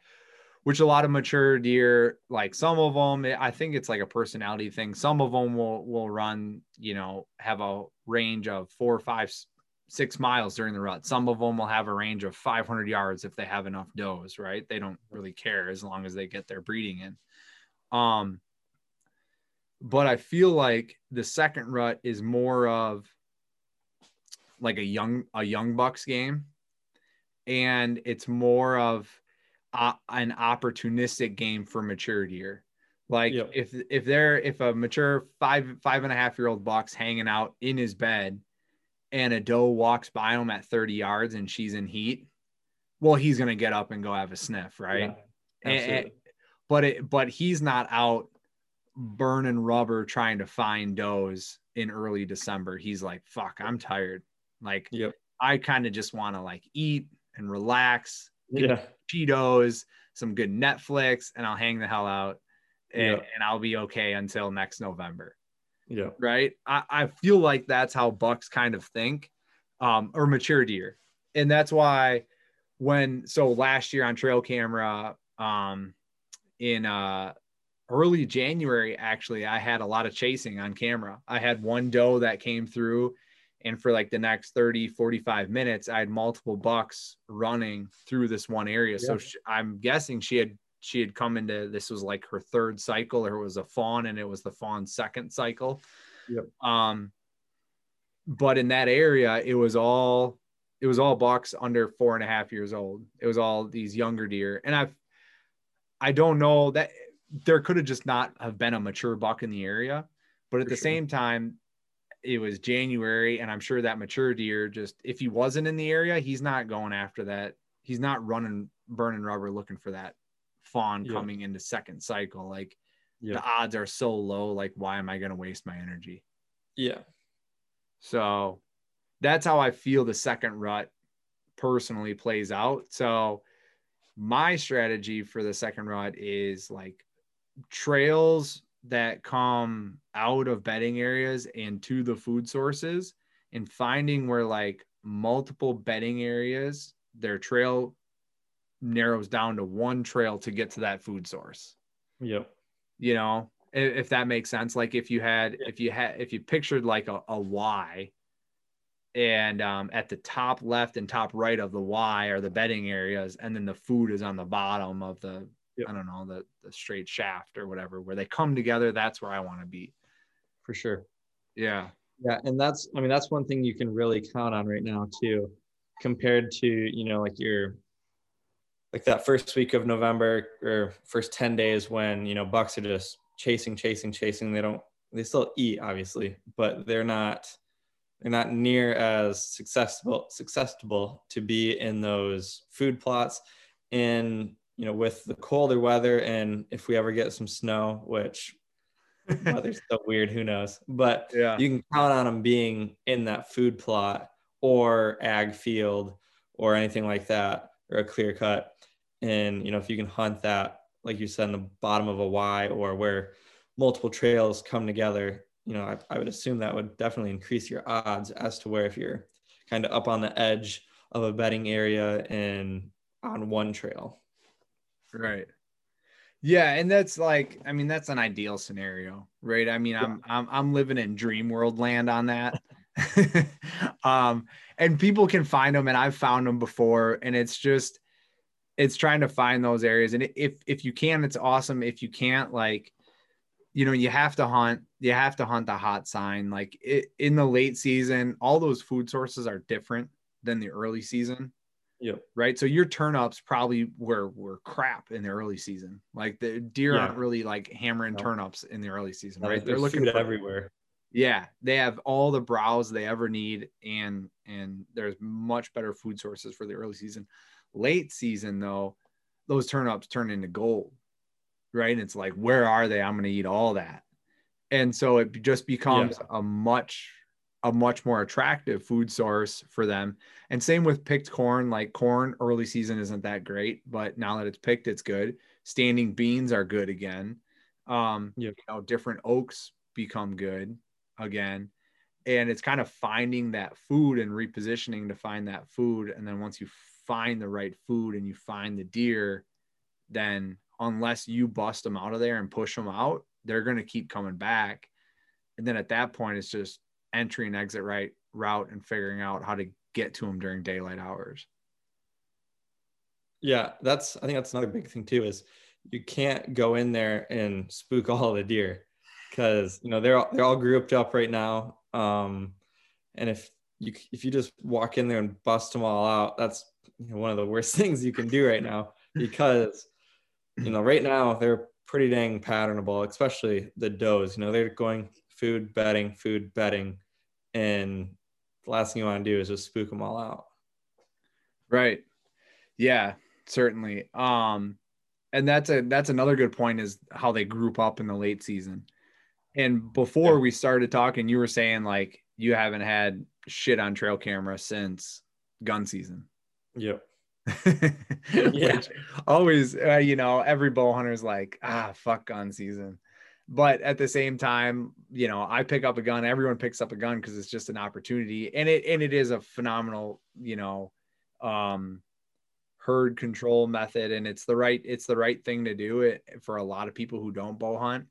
S1: which a lot of mature deer like some of them i think it's like a personality thing. Some of them will will run you know have a range of four five six miles during the rut. Some of them will have a range of 500 yards if they have enough does right? They don't really care as long as they get their breeding in. Um but I feel like the second rut is more of like a young a young bucks game. And it's more of uh, an opportunistic game for mature deer like yep. if if they're if a mature five five and a half year old buck's hanging out in his bed and a doe walks by him at 30 yards and she's in heat well he's gonna get up and go have a sniff right yeah, and, and, but it but he's not out burning rubber trying to find does in early December. He's like, fuck, I'm tired. Like, yep. I kind of just want to like eat and relax.
S2: Yeah.
S1: Cheetos, some good Netflix, and I'll hang the hell out and, yep. and I'll be okay until next November.
S2: Yeah.
S1: Right. I, I feel like that's how Bucks kind of think, um, or mature deer. And that's why when so last year on trail camera, um, in uh early January, actually, I had a lot of chasing on camera. I had one doe that came through, and for like the next 30, 45 minutes, I had multiple bucks running through this one area. Yeah. So she, I'm guessing she had she had come into this was like her third cycle, or it was a fawn, and it was the fawn's second cycle.
S2: Yep.
S1: Um, but in that area, it was all it was all bucks under four and a half years old. It was all these younger deer, and I've I don't know that there could have just not have been a mature buck in the area. But at For the sure. same time, it was January, and I'm sure that mature deer just if he wasn't in the area, he's not going after that. He's not running burning rubber looking for that fawn yeah. coming into second cycle. Like yeah. the odds are so low. Like, why am I going to waste my energy?
S2: Yeah.
S1: So that's how I feel the second rut personally plays out. So my strategy for the second rut is like trails that come out of bedding areas and to the food sources and finding where like multiple bedding areas their trail narrows down to one trail to get to that food source.
S2: Yep.
S1: You know if, if that makes sense. Like if you had yeah. if you had if you pictured like a, a y and um, at the top left and top right of the y are the bedding areas and then the food is on the bottom of the yep. I don't know, the, the straight shaft or whatever, where they come together. That's where I want to be.
S2: For sure.
S1: Yeah.
S2: Yeah. And that's, I mean, that's one thing you can really count on right now, too, compared to, you know, like your, like that first week of November or first 10 days when, you know, Bucks are just chasing, chasing, chasing. They don't, they still eat, obviously, but they're not, they're not near as successful successful to be in those food plots and you know, with the colder weather and if we ever get some snow, which weather's so weird, who knows? But
S1: yeah,
S2: you can count on them being in that food plot or ag field or anything like that, or a clear cut. And you know, if you can hunt that, like you said, in the bottom of a Y or where multiple trails come together, you know, I, I would assume that would definitely increase your odds as to where if you're kind of up on the edge of a bedding area and on one trail.
S1: Right. Yeah, and that's like, I mean, that's an ideal scenario, right? I mean, yeah. I'm I'm I'm living in dream world land on that. um, and people can find them, and I've found them before, and it's just it's trying to find those areas. And if if you can, it's awesome. If you can't, like, you know, you have to hunt, you have to hunt the hot sign. Like it, in the late season, all those food sources are different than the early season.
S2: Yep.
S1: Right. So your turnips probably were were crap in the early season. Like the deer yeah. aren't really like hammering no. turnips in the early season, no, right?
S2: They're looking for, everywhere.
S1: Yeah, they have all the browse they ever need, and and there's much better food sources for the early season. Late season though, those turnips turn into gold, right? And it's like, where are they? I'm going to eat all that, and so it just becomes yeah. a much a much more attractive food source for them. And same with picked corn, like corn early season isn't that great, but now that it's picked, it's good. Standing beans are good again. Um, you know, different oaks become good again. And it's kind of finding that food and repositioning to find that food. And then once you find the right food and you find the deer, then unless you bust them out of there and push them out, they're going to keep coming back. And then at that point, it's just entry and exit right route and figuring out how to get to them during daylight hours.
S2: Yeah, that's I think that's another big thing too is you can't go in there and spook all the deer because you know they're all, they're all grouped up right now. Um, and if you if you just walk in there and bust them all out, that's you know, one of the worst things you can do right now because you know right now they're pretty dang patternable, especially the does. You know they're going food bedding, food bedding, and the last thing you want to do is just spook them all out.
S1: Right. Yeah, certainly. Um, and that's a that's another good point is how they group up in the late season. And before yeah. we started talking, you were saying like you haven't had shit on trail camera since gun season.
S2: Yep.
S1: yeah. always, uh, you know, every bow hunter's like, ah, fuck gun season. But at the same time, you know, I pick up a gun. Everyone picks up a gun because it's just an opportunity, and it and it is a phenomenal, you know, um, herd control method, and it's the right it's the right thing to do it for a lot of people who don't bow hunt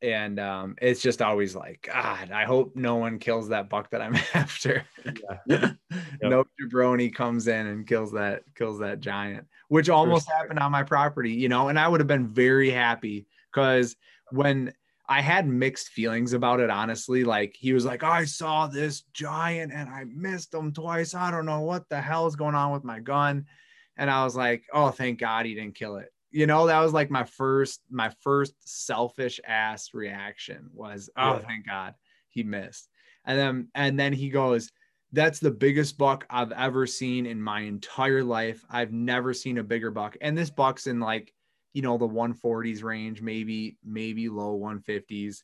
S1: and um, it's just always like God. I hope no one kills that buck that I'm after. Yeah. yep. No jabroni comes in and kills that kills that giant, which almost sure. happened on my property, you know. And I would have been very happy because when I had mixed feelings about it, honestly. Like he was like, I saw this giant and I missed him twice. I don't know what the hell is going on with my gun. And I was like, oh, thank God he didn't kill it you know that was like my first my first selfish ass reaction was oh yeah. thank god he missed and then and then he goes that's the biggest buck i've ever seen in my entire life i've never seen a bigger buck and this buck's in like you know the 140s range maybe maybe low 150s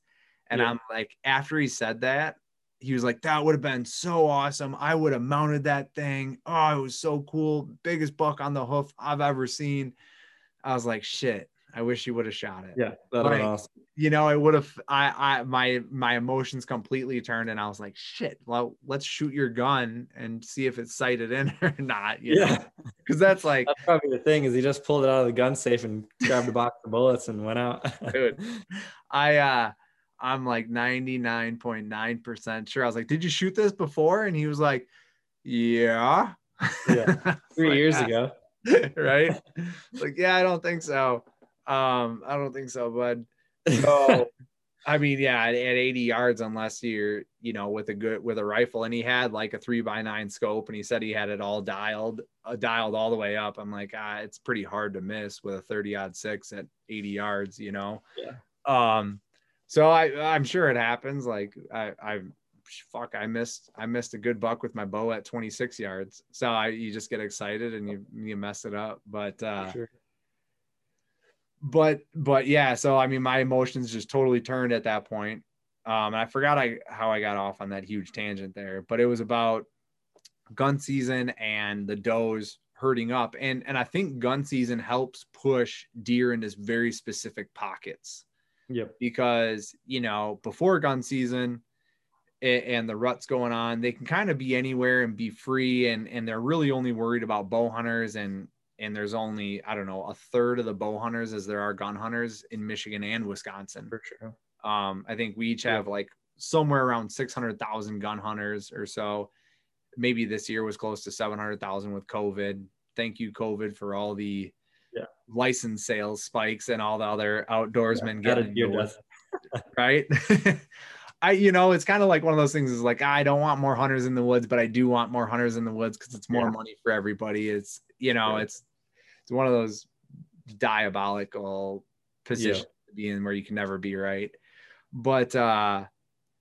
S1: and yeah. i'm like after he said that he was like that would have been so awesome i would have mounted that thing oh it was so cool biggest buck on the hoof i've ever seen I was like, shit. I wish you would have shot it.
S2: Yeah, that like, awesome.
S1: You know, it would have. I, I, my, my emotions completely turned, and I was like, "Shit! Well, let's shoot your gun and see if it's sighted in or not." yeah, because that's like
S2: that's probably the thing is he just pulled it out of the gun safe and grabbed a box of bullets and went out. Dude,
S1: I, uh, I'm like 99.9 percent sure. I was like, "Did you shoot this before?" And he was like, "Yeah."
S2: Yeah, three like, years ago.
S1: right? like, yeah, I don't think so. Um, I don't think so, bud. So, I mean, yeah, at, at 80 yards, unless you're, you know, with a good with a rifle, and he had like a three by nine scope, and he said he had it all dialed, uh, dialed all the way up. I'm like, ah, it's pretty hard to miss with a 30 odd six at 80 yards, you know.
S2: Yeah.
S1: Um, so I I'm sure it happens. Like I I've fuck, I missed I missed a good buck with my bow at 26 yards. So I you just get excited and you you mess it up. But uh sure. But but yeah, so I mean my emotions just totally turned at that point. Um I forgot I how I got off on that huge tangent there, but it was about gun season and the does hurting up. And and I think gun season helps push deer into very specific pockets.
S2: Yep.
S1: Because, you know, before gun season, and the ruts going on, they can kind of be anywhere and be free. And and they're really only worried about bow hunters and and there's only I don't know a third of the bow hunters as there are gun hunters in Michigan and Wisconsin.
S2: For sure.
S1: Um, I think we each have yeah. like somewhere around six hundred thousand gun hunters or so. Maybe this year was close to seven hundred thousand with COVID. Thank you, COVID, for all the
S2: yeah.
S1: license sales spikes and all the other outdoorsmen yeah, getting right. I, you know, it's kind of like one of those things is like, I don't want more hunters in the woods, but I do want more hunters in the woods because it's more yeah. money for everybody. It's, you know, yeah. it's, it's one of those diabolical positions yeah. to be in where you can never be right. But, uh,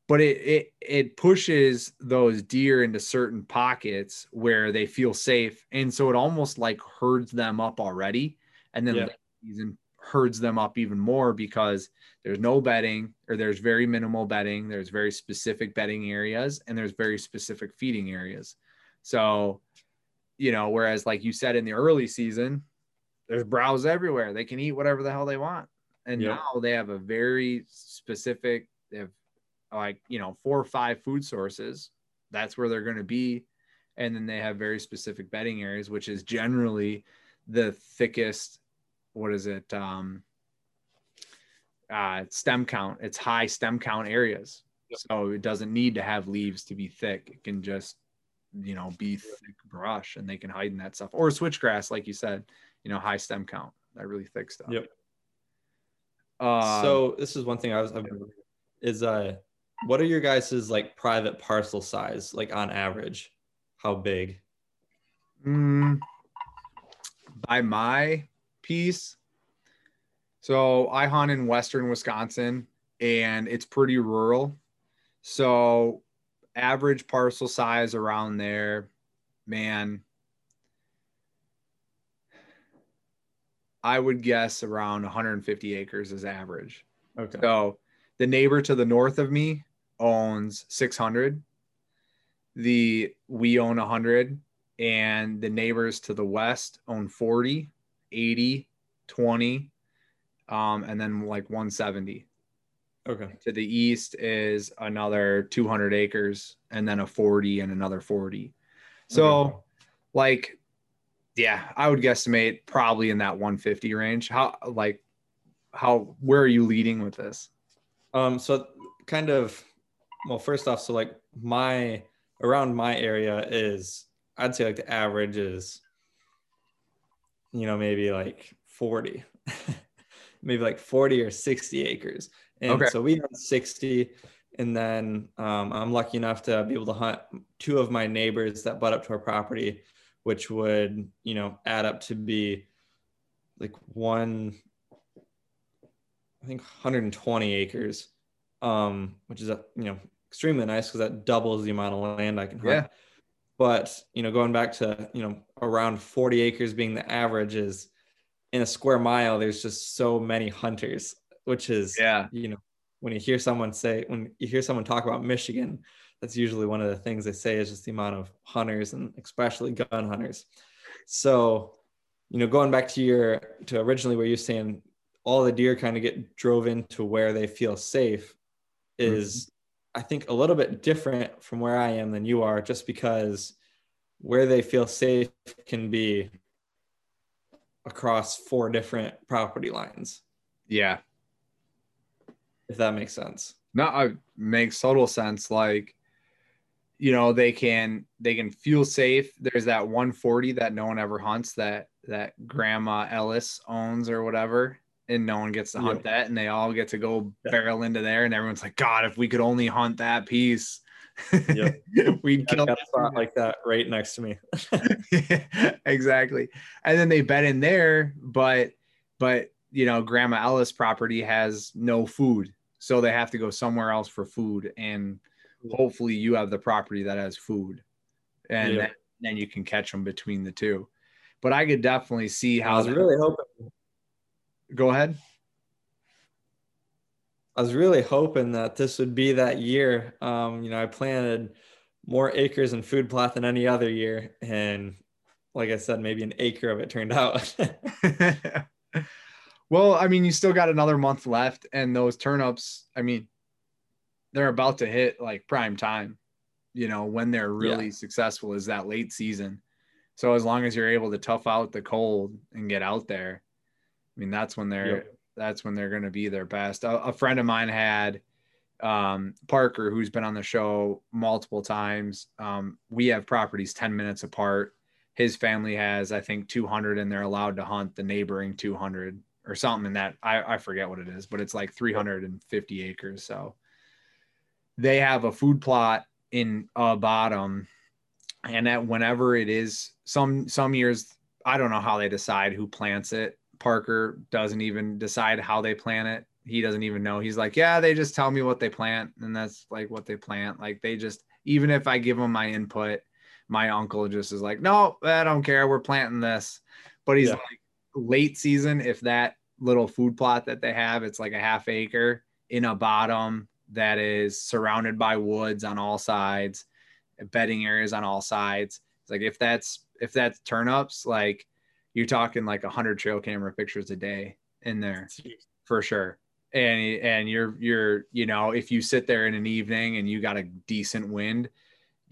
S1: but it, it, it pushes those deer into certain pockets where they feel safe. And so it almost like herds them up already. And then season herds them up even more because there's no bedding or there's very minimal bedding there's very specific bedding areas and there's very specific feeding areas so you know whereas like you said in the early season there's browse everywhere they can eat whatever the hell they want and yep. now they have a very specific they have like you know four or five food sources that's where they're going to be and then they have very specific bedding areas which is generally the thickest what is it um uh, stem count. It's high stem count areas. Yep. So it doesn't need to have leaves to be thick. It can just, you know, be thick brush and they can hide in that stuff. Or switchgrass, like you said, you know, high stem count, that really thick stuff.
S2: Yep. Uh, so this is one thing I was I've, is uh what are your guys' like private parcel size like on average? How big?
S1: Mm, by my piece, so I hunt in western Wisconsin and it's pretty rural. So average parcel size around there, man. I would guess around 150 acres is average.
S2: Okay.
S1: So the neighbor to the north of me owns 600. The we own 100 and the neighbors to the west own 40, 80, 20 um and then like 170.
S2: Okay.
S1: To the east is another 200 acres and then a 40 and another 40. So
S2: Okay.
S1: like yeah, I would guesstimate probably in that 150 range. How like how where are you leading with this?
S2: Um, so kind of, well, first off, so like my around my area is, I'd say like the average is, you know, maybe like 40, maybe like 40 or 60 acres. And
S1: Okay.
S2: so we hunt 60. And then um, I'm lucky enough to be able to hunt two of my neighbors that butt up to our property, which would, you know, add up to be like one, I think 120 acres, um, which is a you know extremely nice because that doubles the amount of land I can hunt.
S1: Yeah.
S2: But you know, going back to you know around 40 acres being the average is in a square mile. There's just so many hunters, which is
S1: Yeah.
S2: you know when you hear someone say when you hear someone talk about Michigan, that's usually one of the things they say is just the amount of hunters and especially gun hunters. So, you know, going back to your to originally where you're saying all the deer kind of get drove into where they feel safe is mm-hmm. I think a little bit different from where I am than you are, just because where they feel safe can be across four different property lines,
S1: Yeah.
S2: If that makes sense.
S1: No, it makes total sense. Like, you know, they can they can feel safe. There's that 140 that no one ever hunts that that Grandma Ellis owns or whatever, and no one gets to hunt
S2: Yep.
S1: that, and they all get to go
S2: Yeah.
S1: barrel into there, and everyone's like, God, if we could only hunt that piece,
S2: Yep.
S1: we'd kill
S2: a spot like that right next to me.
S1: exactly. And then they bet in there, but but you know, Grandma Ellis property has no food. So they have to go somewhere else for food. And hopefully you have the property that has food. And
S2: Yeah.
S1: then, then you can catch them between the two. But I could definitely see
S2: I
S1: how
S2: was
S1: that-
S2: really hoping
S1: go ahead.
S2: I was really hoping that this would be that year. Um, you know, I planted more acres in food plot than any other year, and like I said, maybe an acre of it turned out.
S1: well, I mean, you still got another month left, and those turnips, I mean, they're about to hit like prime time. You know, when they're really successful is that late season. So as long as you're able to tough out the cold and get out there, I mean, that's when they're
S2: Yep.
S1: that's when they're going to be their best. A, a friend of mine had um, Parker, who's been on the show multiple times. Um, we have properties 10 minutes apart. His family has, I think, 200 and they're allowed to hunt the neighboring 200 or something in that. I, I forget what it is, but it's like 350 acres. So they have a food plot in a bottom. And that whenever it is some, some years, I don't know how they decide who plants it. Parker doesn't even decide how they plant it he doesn't even know. He's like, yeah, they just tell me what they plant, and that's like what they plant. Like they just, even if I give them my input, my uncle just is like, no, I don't care. We're planting this. But he's
S2: Yeah.
S1: like, late season, if that little food plot that they have, it's like a half acre in a bottom that is surrounded by woods on all sides, bedding areas on all sides. It's like if that's if that's turnips, like you're talking like a hundred trail camera pictures a day in there for sure and and you're you're you know if you sit there in an evening and you got a decent wind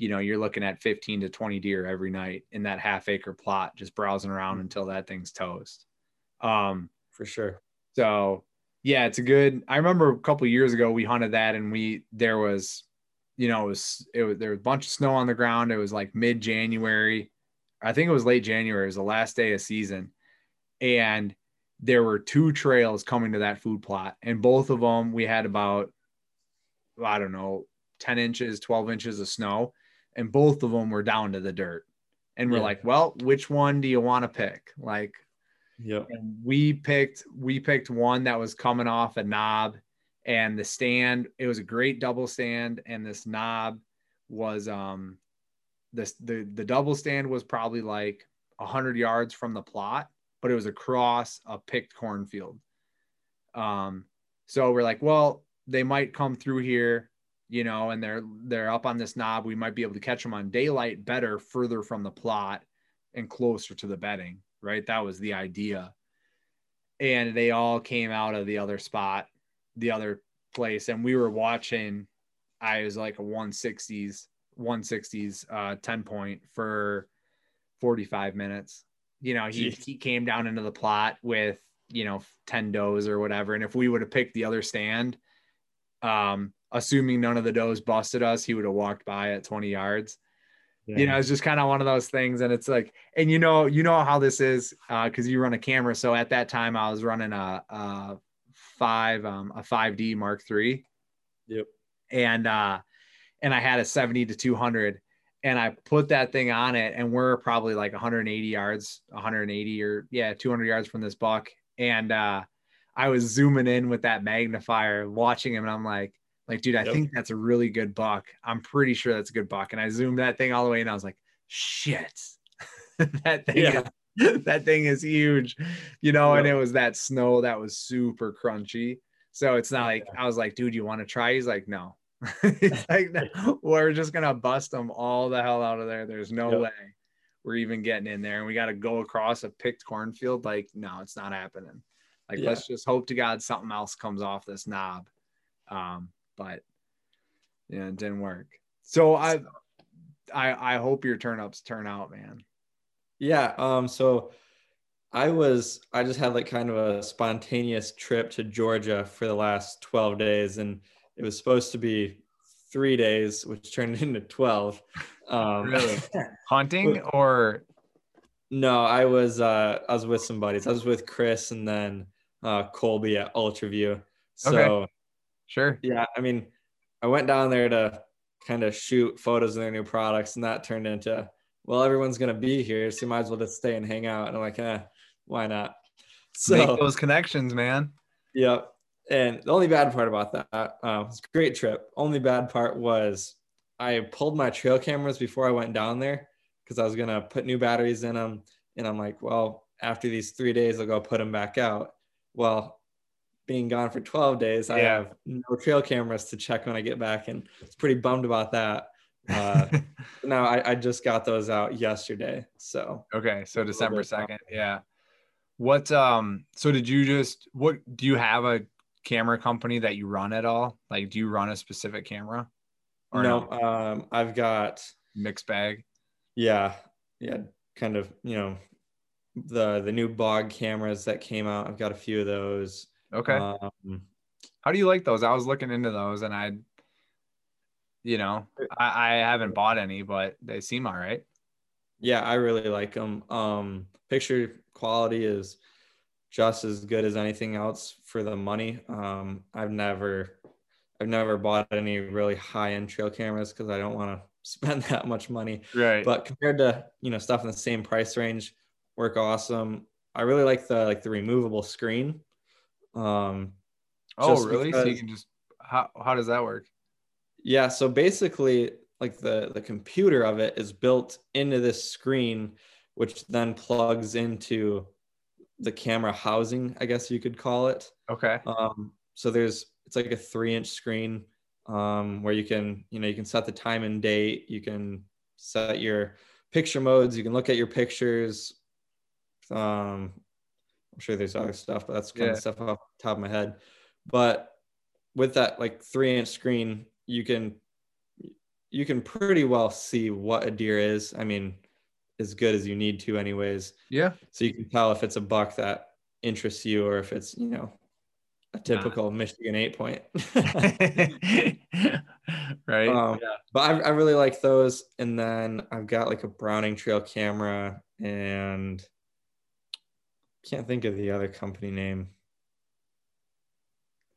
S1: you know you're looking at 15 to 20 deer every night in that half acre plot just browsing around until that thing's toast. Um
S2: For sure.
S1: so yeah it's a good i remember a couple years ago we hunted that and we there was you know it was it was there was a bunch of snow on the ground. It was like mid january i think it was late january. It was the last day of season. And there were two trails coming to that food plot and both of them we had about I don't know, 10 inches, 12 inches of snow, and both of them were down to the dirt. And we're
S2: Yeah.
S1: like, well, which one do you want to pick? Like,
S2: yeah.
S1: and we picked we picked one that was coming off a knob and the stand it was a great double stand and this knob was um this the the double stand was probably like 100 yards from the plot but it was across a picked cornfield um so we're like well they might come through here you know and they're they're up on this knob we might be able to catch them on daylight better further from the plot and closer to the bedding right? That was the idea. And they all came out of the other spot the other place and we were watching i was like a 160s 160s uh 10 point for 45 minutes. You know he,
S2: Jeez.
S1: he came down into the plot with you know 10 does or whatever. And if we would have picked the other stand um assuming none of the does busted us he would have walked by at 20 yards. You know it's just kind of one of those things and it's like and you know you know how this is uh because you run a camera. So at that time i was running a, a five um a 5d mark three.
S2: Yep.
S1: and uh and i had a 70 to 200 and i put that thing on it and we're probably like 180 yards 180 or yeah 200 yards from this buck. And uh i was zooming in with that magnifier watching him and i'm like like dude i
S2: Yep.
S1: think that's a really good buck. I'm pretty sure that's a good buck. And i zoomed that thing all the way and i was like shit. That thing
S2: Yeah.
S1: is, that thing is huge. You know and it was that snow that was super crunchy. So it's not like i was like dude you want to try? He's like no. He's like no, we're just gonna bust them all the hell out of there. There's no
S2: Yep.
S1: way we're even getting in there and we got to go across a picked cornfield. Like no it's not happening like
S2: Yeah.
S1: let's just hope to god something else comes off this knob um but yeah it didn't work so i i i hope your turnips turn out man
S2: Yeah. Um, so I was I just had like kind of a spontaneous trip to Georgia for the last 12 days and it was supposed to be three days, which turned into 12. Um
S1: Really? hunting or
S2: no, I was uh I was with some buddies. I was with Chris and then uh Colby at Ultraview. So
S1: Okay. sure
S2: yeah, I mean, I went down there to kind of shoot photos of their new products, and that turned into, well, everyone's gonna be here, so you might as well just stay and hang out. And I'm like, eh, why not? So
S1: make those connections man
S2: yeah. And the only bad part about that, uh, was a great trip. Only bad part was I pulled my trail cameras before I went down there because I was gonna put new batteries in them, and I'm like, well, after these three days, I'll go put them back out. Well, being gone for 12 days, I have no trail cameras to check when I get back, and it's pretty bummed about that. Uh, no, I, I just got those out yesterday, so.
S1: Okay so december
S2: bit tough.
S1: 2nd yeah. What um so did you just what do you have a camera company that you run at all? Like do you run a specific camera? Or
S2: no,
S1: no?
S2: um, I've got
S1: mixed bag?
S2: Yeah yeah kind of you know the the new bog cameras that came out. I've got a few of those.
S1: Okay.
S2: Um,
S1: how do you like those? I was looking into those and i you know i i haven't bought any but they seem all right.
S2: Yeah i really like them um picture quality is just as good as anything else for the money. Um i've never i've never bought any really high end trail cameras because i don't want to spend that much money.
S1: Right.
S2: But compared to you know stuff in the same price range work awesome. I really like the like the removable screen. Um
S1: oh really? So you can just how, how does that work?
S2: Yeah, so basically like the the computer of it is built into this screen which then plugs into the camera housing, I guess you could call it.
S1: okay.
S2: Um so there's it's like a 3-inch screen um where you can, you know, you can set the time and date, you can set your picture modes, you can look at your pictures. Um I'm sure there's other stuff, but that's kind
S1: Yeah.
S2: of stuff off the top of my head. But with that like three inch screen, you can you can pretty well see what a deer is. I mean, as good as you need to, anyways.
S1: yeah
S2: So you can tell if it's a buck that interests you or if it's, you know, a typical Michigan eight point.
S1: right
S2: um, But I, I really like those. And then I've got like a Browning Trail camera and can't think of the other company name.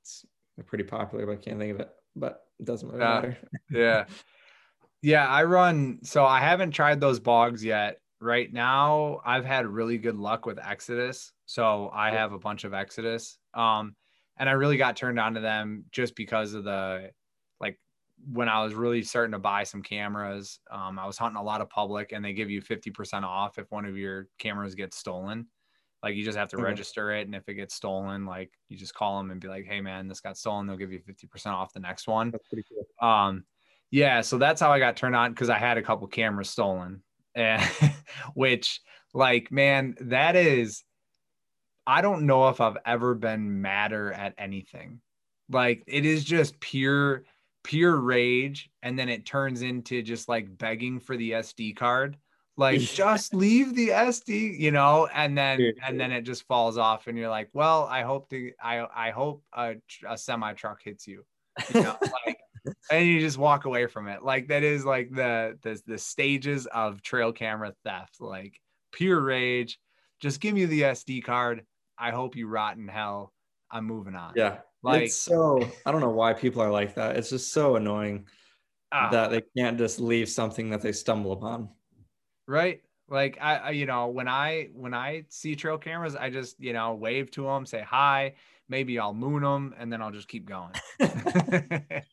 S2: It's they're pretty popular, but I can't think of it. But it doesn't really
S1: Yeah.
S2: matter.
S1: yeah. Yeah, I run so I haven't tried those bogs yet. Right now, I've had really good luck with Exodus. So I have a bunch of Exodus. Um, and I really got turned on to them just because of the like when I was really starting to buy some cameras. Um, I was hunting a lot of public and they give you 50% off if one of your cameras gets stolen. Like you just have to
S2: Okay.
S1: register it, and if it gets stolen, like you just call them and be like, "Hey, man, this got stolen." They'll give you 50% off the next one.
S2: That's pretty cool.
S1: Um, yeah, so that's how I got turned on because I had a couple cameras stolen, and which, like, man, that is, I don't know if I've ever been madder at anything. Like, it is just pure, pure rage, and then it turns into just like begging for the SD card. Like, just leave the SD, you know, and then and then it just falls off, and you're like, well, I hope to, I I hope a, a semi truck hits you you know, like and you just walk away from it. Like that is like the the the stages of trail camera theft like pure rage. Just give me the sd card. I hope you rot in hell. I'm moving on.
S2: Yeah.
S1: like
S2: it's so I don't know why people are like that. It's just so annoying
S1: ah,
S2: that they can't just leave something that they stumble upon.
S1: Right like I, I you know when i when i see trail cameras i just you know wave to them say hi maybe i'll moon them and then i'll just keep going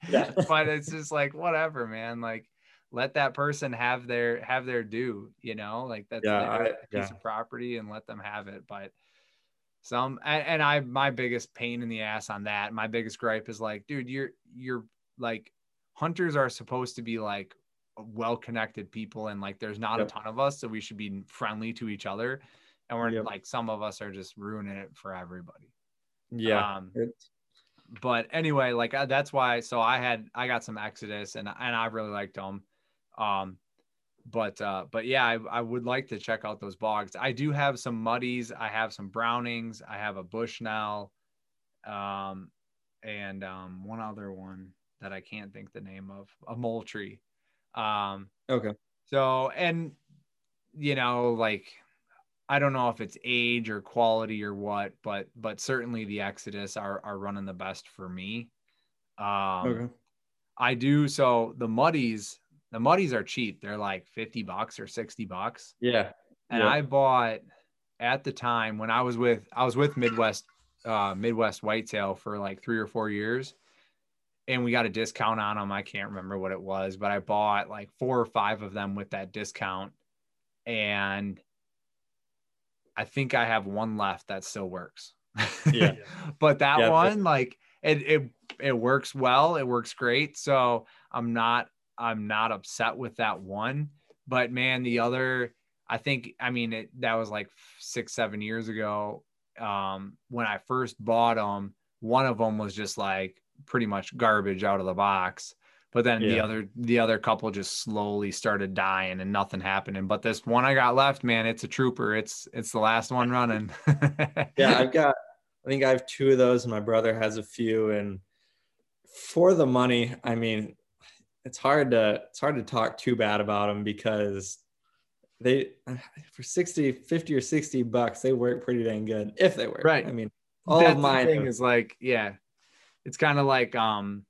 S2: Yeah.
S1: but it's just like whatever man like let that person have their have their due you know like that's
S2: Yeah,
S1: their
S2: I-
S1: piece
S2: yeah.
S1: of property and let them have it but some and, and i my biggest pain in the ass on that my biggest gripe is like dude you're you're like hunters are supposed to be like well connected people and like there's not
S2: Yep.
S1: a ton of us so we should be friendly to each other and we're
S2: Yep.
S1: like some of us are just ruining it for everybody
S2: Yeah.
S1: um, but anyway, like uh, that's why. So I had I got some Exodus and and I really liked them. Um, but uh, but yeah, I, I would like to check out those bogs. I do have some muddies. I have some brownings. I have a Bushnell, um, and um, one other one that I can't think the name of a Moultrie. Um,
S2: okay.
S1: so, and you know, like I don't know if it's age or quality or what, but but certainly the Exodus are are running the best for me. Um
S2: Okay.
S1: I do so the muddies, the muddies are cheap. They're like 50 bucks or 60 bucks.
S2: Yeah.
S1: And
S2: Yeah.
S1: I bought at the time when I was with I was with Midwest uh Midwest Whitetail for like 3 or 4 years and we got a discount on them. I can't remember what it was, but I bought like four or five of them with that discount and I think I have one left that still works.
S2: Yeah.
S1: but that
S2: Yeah,
S1: one like it it it works well, it works great. So I'm not I'm not upset with that one. But man, the other I think I mean it that was like 6 7 years ago um when I first bought them, one of them was just like pretty much garbage out of the box. But then the other the other couple just slowly started dying and nothing happening. But this one I got left, man, it's a trooper. It's it's the last one running.
S2: Yeah. I've got, I think I have two of those, and my brother has a few. And for the money, I mean, it's hard to it's hard to talk too bad about them because they for 60 50 or 60 bucks they work pretty dang good if they work
S1: Right.
S2: i mean all
S1: That's
S2: of mine
S1: thing is like, yeah, it's kind of like, um,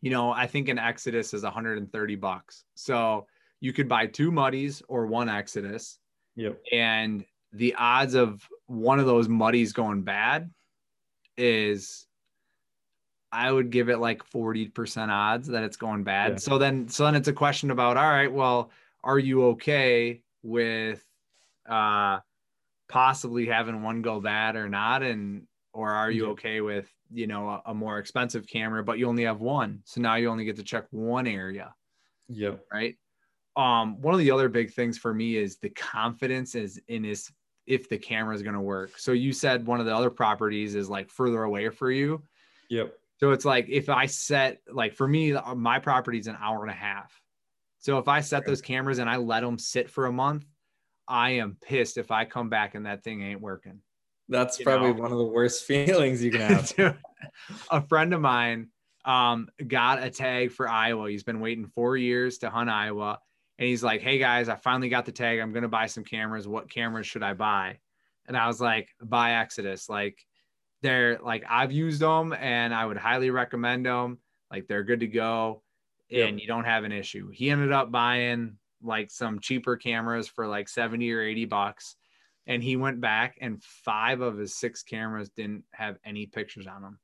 S1: you know, I think an Exodus is 130 bucks. So you could buy two muddies or one Exodus,
S2: yep
S1: and the odds of one of those muddies going bad is I would give it like 40% odds that it's going bad.
S2: Yeah.
S1: So then so then it's a question about all right, well, are you okay with uh possibly having one go bad or not and or are you okay with, you know, a, a more expensive camera but you only have one. So now you only get to check one area
S2: yep
S1: right? Um, one of the other big things for me is the confidence is in is if the camera is going to work. So you said one of the other properties is like further away for you.
S2: yep
S1: So it's like if I set like for me, uh, my property is an hour and a half. So if I set those cameras and I let them sit for a month, I am pissed if I come back and that thing ain't working.
S2: That's
S1: You
S2: probably
S1: know.
S2: one of the worst feelings you can have
S1: a friend of mine um, got a tag for Iowa. He's been waiting four years to hunt Iowa. And he's like, Hey guys, I finally got the tag. I'm going to buy some cameras. What cameras should I buy? And I was like, Buy Exodus. Like, they're like I've used them and I would highly recommend them. Like they're good to go and
S2: Yep.
S1: you don't have an issue. He ended up buying like some cheaper cameras for like 70 or 80 bucks. And he went back and five of his six cameras didn't have any pictures on them.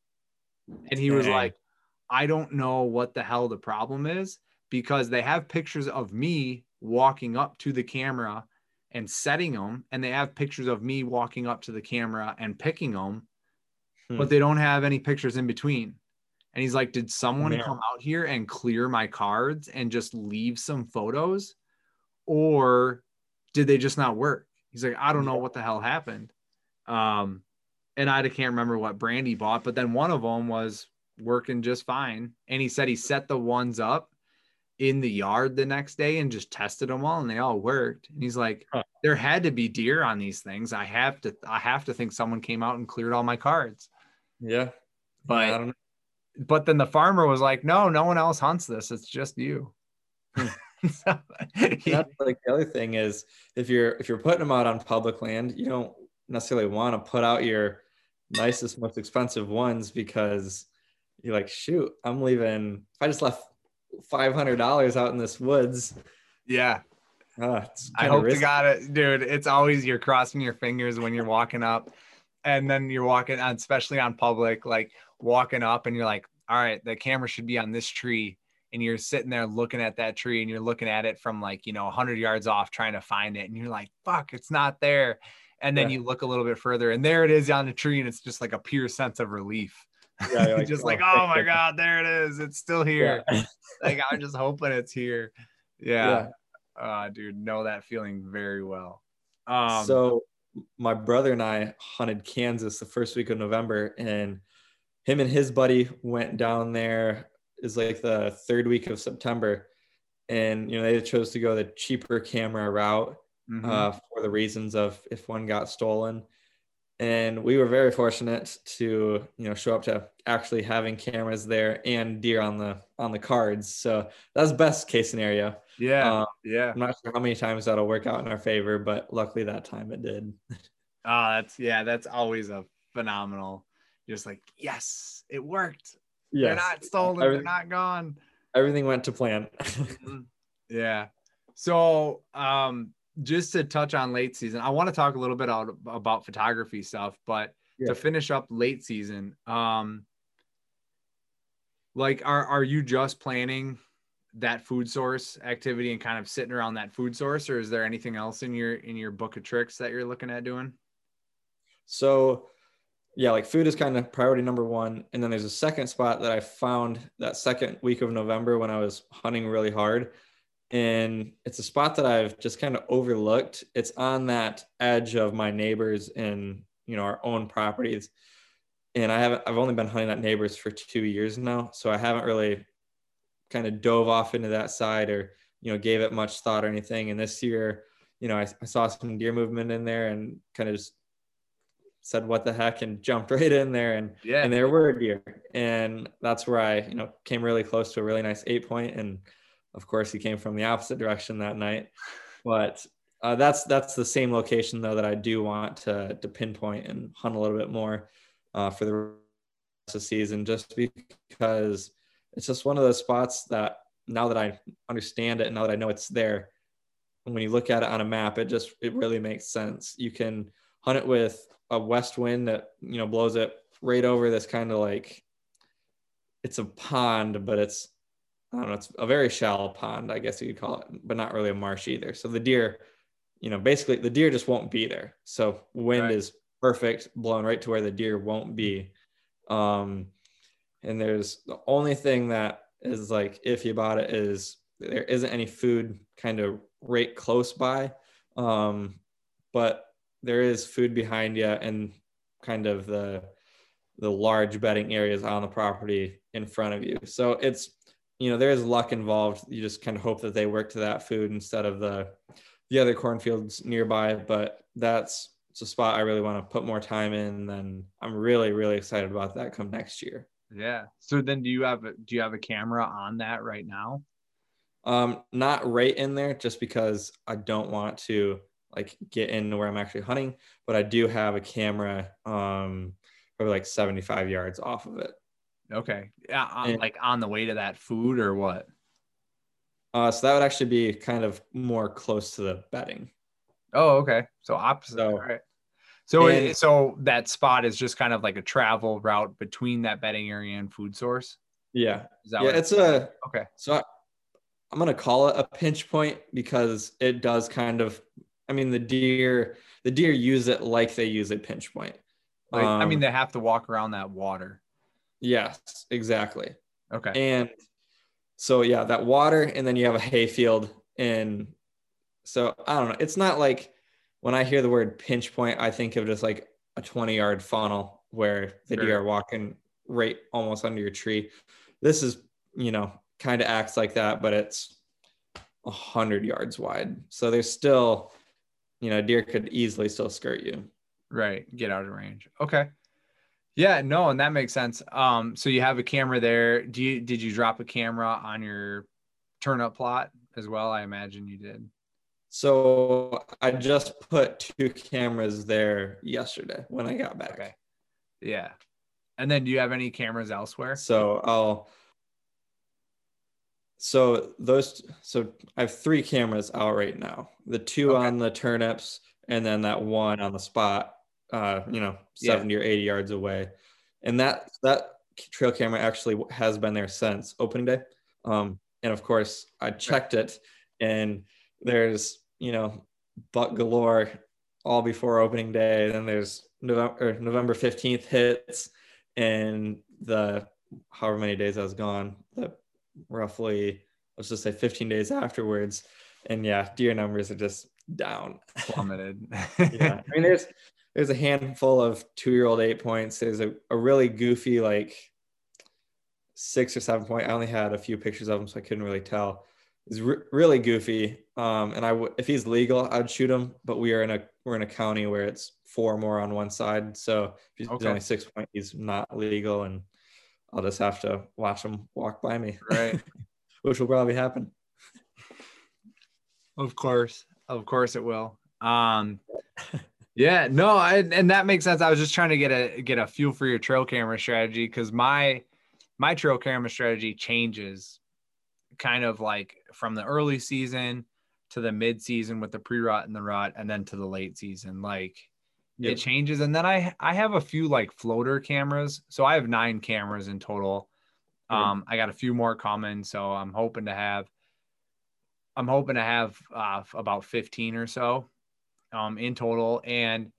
S1: And he was
S2: Dang.
S1: like, I don't know what the hell the problem is because they have pictures of me walking up to the camera and setting them, and they have pictures of me walking up to the camera and picking them,
S2: Hmm.
S1: but they don't have any pictures in between. And he's like, Did someone
S2: Man.
S1: come out here and clear my cards and just leave some photos? Or did they just not work? He's like, I don't know what the hell happened. Um, and I can't remember what brand he bought, but then one of them was working just fine. And he said he set the ones up in the yard the next day and just tested them all and they all worked. And he's like,
S2: Huh.
S1: there had to be deer on these things. I have to, I have to think someone came out and cleared all my cards.
S2: Yeah.
S1: But-
S2: Yeah, I don't know.
S1: But then the farmer was like, no, no one else hunts this. It's just you. So,
S2: that's like the other thing is if you're if you're putting them out on public land, you don't necessarily want to put out your nicest, most expensive ones because you're like, shoot, I'm leaving. If I just left five hundred dollars out in this woods,
S1: yeah.
S2: uh,
S1: I hope to
S2: risky.
S1: God it, dude. It's always you're crossing your fingers when you're walking up, and then you're walking, on, especially on public, like walking up, and you're like, all right, the camera should be on this tree, and you're sitting there looking at that tree, and you're looking at it from like you know 100 yards off, trying to find it, and you're like, fuck, it's not there, and then
S2: Yeah.
S1: you look a little bit further, and there it is on the tree, and it's just like a pure sense of relief.
S2: Yeah, you're
S1: just
S2: "Oh,
S1: like, oh my god, there it is, it's still here.
S2: Yeah.
S1: like I'm just hoping it's here.
S2: Yeah.
S1: Yeah. Uh dude, know that feeling very well. Um
S2: so my brother and I hunted Kansas the first week of November, and him and his buddy went down there. Is like the third week of September, and you know they chose to go the cheaper camera route
S1: mhm.
S2: uh, for the reasons of if one got stolen. And we were very fortunate to you know show up to actually having cameras there and deer on the on the cards. So that's best case scenario.
S1: yeah,
S2: uh,
S1: yeah.
S2: I'm not sure how many times that'll work out in our favor, but luckily that time it did.
S1: Oh, that's yeah, that's always a phenomenal. Just like, yes, it worked. They're not stolen, they're not gone.
S2: Everything went to plan.
S1: Mhm. yeah. So, um, just to touch on late season, I want to talk a little bit out about photography stuff, but
S2: Yeah.
S1: to finish up late season, um, like, are are you just planning that food source activity and kind of sitting around that food source, or is there anything else in your in your book of tricks that you're looking at doing?
S2: So, yeah, like food is kind of priority number one. And then there's a second spot that I found that second week of November when I was hunting really hard. And it's a spot that I've just kind of overlooked. It's on that edge of my neighbors and, you know, our own properties. And I haven't, I've only been hunting that neighbors for two years now. So I haven't really kind of dove off into that side or, you know, gave it much thought or anything. And this year, you know, I, I saw some deer movement in there and kind of just said what the heck and jumped right in there and
S1: Yeah.
S2: and there were deer. And that's where i you know came really close to a really nice eight point. And of course he came from the opposite direction that night. But uh, that's that's the same location though that i do want to to pinpoint and hunt a little bit more uh, for the rest of the season just because it's just one of those spots that now that i understand it and now that i know it's there when you look at it on a map it just it really makes sense. You can hunt it with a west wind that you know blows it right over this kind of like it's a pond but it's i don't know it's a very shallow pond i guess you could call it but not really a marsh either. So the deer you know basically the deer just won't be there. So wind
S1: Right.
S2: is perfect blowing right to where the deer won't be. Um and there's the only thing that is like iffy about it is there isn't any food kind of right close by. Um but there is food behind you and kind of the the large bedding areas on the property in front of you. So it's you know there is luck involved. You just kind of hope that they work to that food instead of the the other cornfields nearby. But that's it's a spot I really want to put more time in. And I'm really really excited about that come next year.
S1: Yeah. So then do you have a, do you have a camera on that right now?
S2: Um, not right in there just because I don't want to like get into where I'm actually hunting, but I do have a camera um probably like 75 yards off of it.
S1: Okay. Yeah, on-
S2: And-
S1: like on the way to that food or what?
S2: Uh, so that would actually be kind of more close to the bedding.
S1: Oh, okay. So opposite.
S2: So-
S1: All right. So
S2: and-
S1: it, so that spot is just kind of like a travel route between that bedding area and food source.
S2: Yeah.
S1: Is that
S2: Yeah.
S1: what
S2: It's a,
S1: okay?
S2: so I, I'm going to call it a pinch point because it does kind of, I mean, the deer, the deer use it like they use a pinch point.
S1: Like, I mean,
S2: Um,
S1: they have to walk around that water.
S2: yes, exactly.
S1: Okay.
S2: And so yeah, that water, and then you have a hay field, and so I don't know. It's not like when I hear the word pinch point, I think of just like a 20 yard funnel where the
S1: Sure.
S2: deer are walking right almost under your tree. This is, you know, kind of acts like that, but it's a hundred yards wide. So there's still, you know, deer could easily still skirt you.
S1: Right. Get out of range. Okay. Yeah, no, and that makes sense. Um, so you have a camera there. Do you did you drop a camera on your turnip plot as well? I imagine you did.
S2: So I just put two cameras there yesterday when I got back.
S1: Okay. Yeah. And then do you have any cameras elsewhere?
S2: So I'll. So those, so I have three cameras out right now. The two
S1: Okay.
S2: on the turnips, and then that one on the spot. Uh, you know,
S1: Yeah.
S2: seventy or eighty yards away, and that that trail camera actually has been there since opening day. Um, and of course, I checked it, and there's you know buck galore all before opening day. Then there's November or November fifteenth hits, and the however many days I was gone, roughly let's just say 15 days afterwards. And yeah, deer numbers are just down.
S1: Plummeted.
S2: yeah. I mean there's there's a handful of two year old eight points. There's a, a really goofy like six or seven point. I only had a few pictures of him, so I couldn't really tell. He's re- really goofy. Um, and I would if he's legal, I'd shoot him. But we are in a we're in a county where it's four more on one side. So if he's
S1: Okay.
S2: only six point, he's not legal, and I'll just have to watch them walk by me,
S1: right.
S2: which will probably happen.
S1: Of course. Of course it will. Um yeah, no, I, and that makes sense. I was just trying to get a get a feel for your trail camera strategy cuz my my trail camera strategy changes kind of like from the early season to the mid season with the pre-rut and the rut and then to the late season. Like
S2: Yep.
S1: it changes and then I I have a few like floater cameras. So I have 9 cameras in total. Um I got a few more coming, so I'm hoping to have I'm hoping to have uh, about 15 or so um, in total. And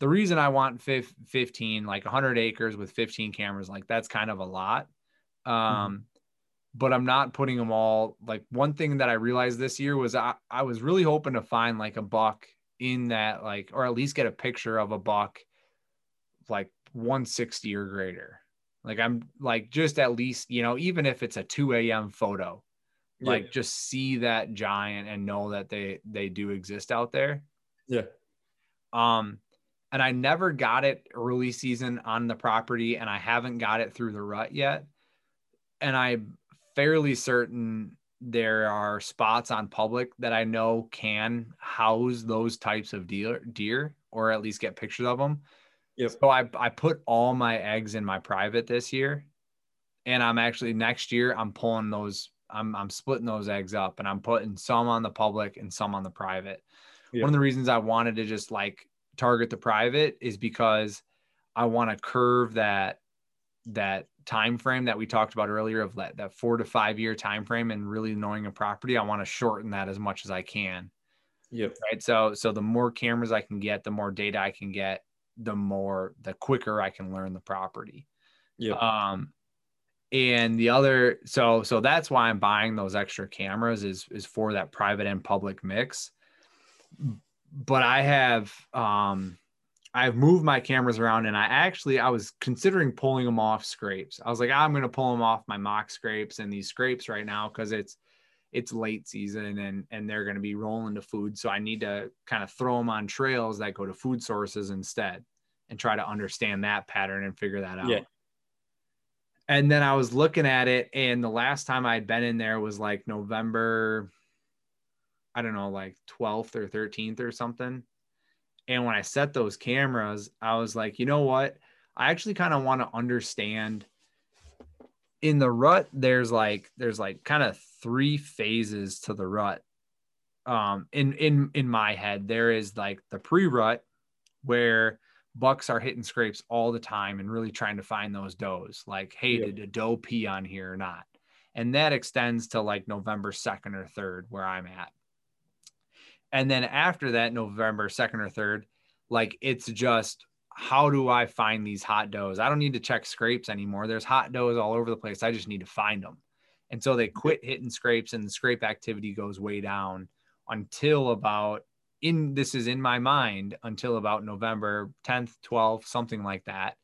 S1: the reason I want fif- 15, like 100 acres with 15 cameras, like that's kind of a lot. Um, But I'm not putting them all. Like one thing that I realized this year was I, I was really hoping to find like a buck in that, like, or at least get a picture of a buck like 160 or greater. Like I'm like just at least, you know, even if it's a 2 a.m. photo, like just see that giant and know that they they do exist out there
S2: yeah,
S1: um and i never got it early season on the property and i haven't got it through the rut yet and i'm fairly certain there are spots on public that i know can house those types of deer deer or at least get pictures of them
S2: Yep.
S1: so i i put all my eggs in my private this year and i'm actually next year i'm pulling those i'm i'm splitting those eggs up and i'm putting some on the public and some on the private
S2: Yeah.
S1: one of the reasons i wanted to just like target the private is because i want to curve that that time frame that we talked about earlier of that, that four to five year time frame and really knowing a property i want to shorten that as much as i can.
S2: Yep,
S1: right? So so the more cameras i can get the more data i can get the more the quicker i can learn the property.
S2: Yeah
S1: um and the other so so that's why i'm buying those extra cameras is is for that private and public mix. But i have um i've moved my cameras around and i actually i was considering pulling them off scrapes i was like i'm going to pull them off my mock scrapes and these scrapes right now because it's it's late season and and they're going to be rolling to food so i need to kind of throw them on trails that go to food sources instead and try to understand that pattern and figure that out
S2: Yeah.
S1: and then I was looking at it, and the last time I'd been in there was like November, I don't know, like 12th or 13th or something. And when I set those cameras, I was like, you know what? I actually kind of want to understand in the rut there's like there's like kind of three phases to the rut um in in in my head there is like the pre-rut where bucks are hitting scrapes all the time and really trying to find those does like hey yeah. did a doe pee on here or not and that extends to like november 2nd or 3rd where i'm at and then after that november 2nd or 3rd like it's just how do I find these hot does? I don't need to check scrapes anymore. There's hot does all over the place. I just need to find them. And so they quit hitting scrapes and the scrape activity goes way down until about in this is in my mind until about November 10th, 12th, something like that.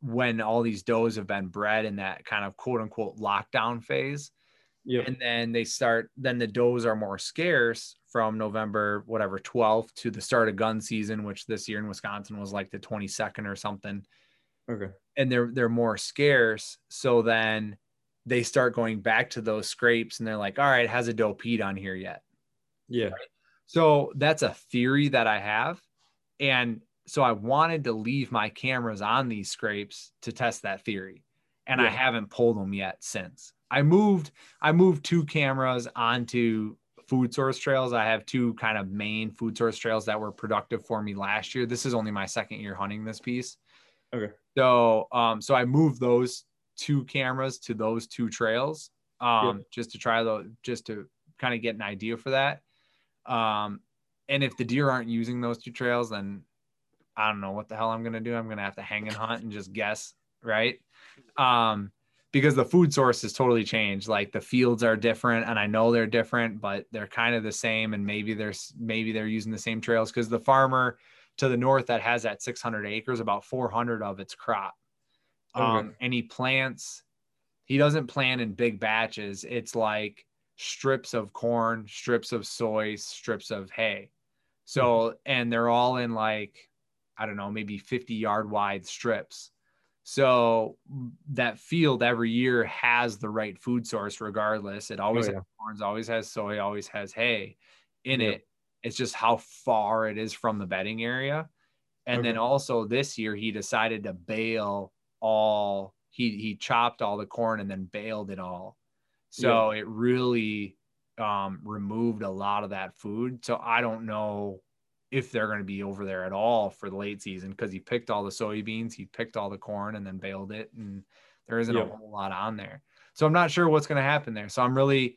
S1: When all these does have been bred in that kind of quote unquote lockdown phase. Yep. And then they start, then the does are more scarce from November, whatever, 12th to the start of gun season, which this year in Wisconsin was like the 22nd or something.
S2: Okay.
S1: And they're they're more scarce. So then they start going back to those scrapes and they're like, all right, has a doe peed on here yet?
S2: Yeah. Right?
S1: So that's a theory that I have. And so I wanted to leave my cameras on these scrapes to test that theory. And yeah. I haven't pulled them yet since. I moved I moved two cameras onto food source trails. I have two kind of main food source trails that were productive for me last year. This is only my second year hunting this piece.
S2: Okay.
S1: So um so I moved those two cameras to those two trails um yeah. just to try the just to kind of get an idea for that. Um and if the deer aren't using those two trails then I don't know what the hell I'm going to do. I'm going to have to hang and hunt and just guess, right? Um because the food source has totally changed. Like the fields are different, and I know they're different, but they're kind of the same. And maybe there's maybe they're using the same trails because the farmer to the north that has that 600 acres, about 400 of its crop. Okay. Um, and he plants. He doesn't plant in big batches. It's like strips of corn, strips of soy, strips of hay. So, mm-hmm. and they're all in like, I don't know, maybe 50 yard wide strips. So that field every year has the right food source regardless. It always oh, yeah. has corns, always has soy, always has hay in it. It's just how far it is from the bedding area. And okay. then also this year he decided to bale all he he chopped all the corn and then baled it all. So yeah. it really um, removed a lot of that food. So I don't know if they're going to be over there at all for the late season because he picked all the soybeans, he picked all the corn and then baled it, and there isn't a whole lot on there. So I'm not sure what's going to happen there. So I'm really,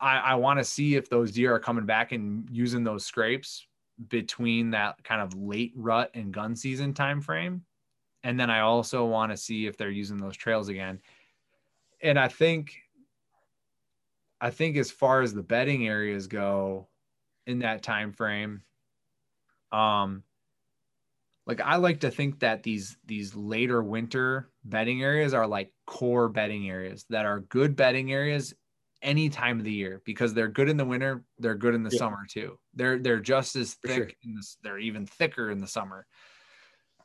S1: I, I want to see if those deer are coming back and using those scrapes between that kind of late rut and gun season time frame. And then I also want to see if they're using those trails again. And I think I think as far as the bedding areas go, in that time frame um like i like to think that these these later winter bedding areas are like core bedding areas that are good bedding areas any time of the year because they're good in the winter they're good in the yeah. summer too they're they're just as thick sure. in this they're even thicker in the summer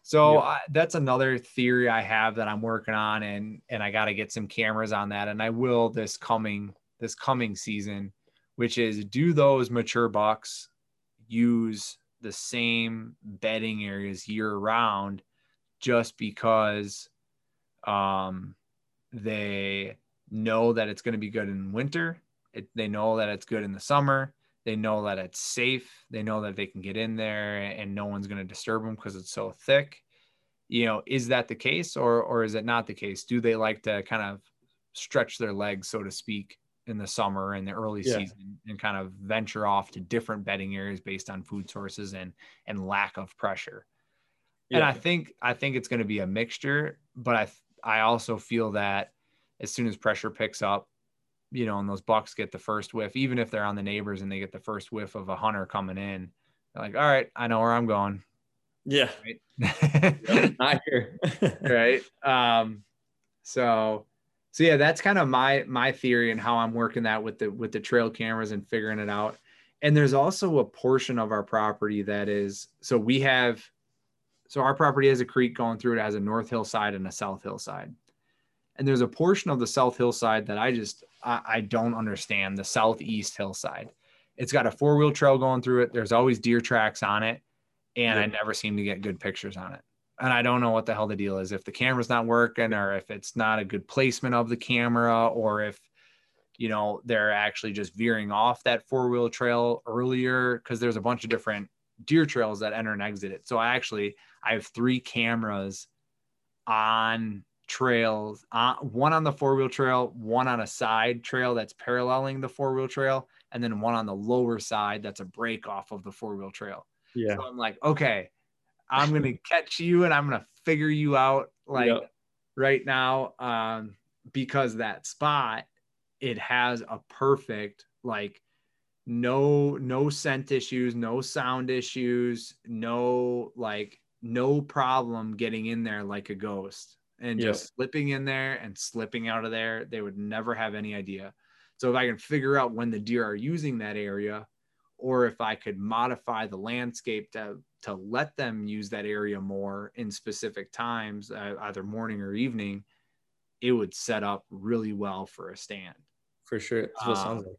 S1: so yeah. I, that's another theory i have that i'm working on and and i got to get some cameras on that and i will this coming this coming season which is do those mature bucks use the same bedding areas year round just because um, they know that it's going to be good in winter. It, they know that it's good in the summer. They know that it's safe. They know that they can get in there and no one's going to disturb them because it's so thick. You know, is that the case or or is it not the case? Do they like to kind of stretch their legs, so to speak, in the summer and the early yeah. season and kind of venture off to different bedding areas based on food sources and and lack of pressure. Yeah. And I think I think it's going to be a mixture, but I I also feel that as soon as pressure picks up, you know, and those bucks get the first whiff, even if they're on the neighbors and they get the first whiff of a hunter coming in, they're like, all right, I know where I'm going.
S2: Yeah. Right. yep, not here.
S1: right. Um, so so yeah, that's kind of my my theory and how I'm working that with the with the trail cameras and figuring it out. And there's also a portion of our property that is so we have so our property has a creek going through it has a north hillside and a south hillside. And there's a portion of the south hillside that I just I, I don't understand the southeast hillside. It's got a four wheel trail going through it. There's always deer tracks on it, and I never seem to get good pictures on it. And I don't know what the hell the deal is. If the camera's not working, or if it's not a good placement of the camera, or if you know they're actually just veering off that four wheel trail earlier, because there's a bunch of different deer trails that enter and exit it. So I actually I have three cameras on trails, uh, one on the four wheel trail, one on a side trail that's paralleling the four wheel trail, and then one on the lower side that's a break off of the four wheel trail.
S2: Yeah.
S1: So I'm like, okay, I'm gonna catch you and I'm gonna figure you out like
S2: Yep.
S1: right now. Um, because that spot it has a perfect like no no scent issues, no sound issues, no like no problem getting in there like a ghost and
S2: Yep.
S1: just slipping in there and slipping out of there. They would never have any idea. So if I can figure out when the deer are using that area, or if I could modify the landscape to to let them use that area more in specific times, uh, either morning or evening, it would set up really well for a stand.
S2: For sure. That's what it sounds
S1: Um,
S2: like.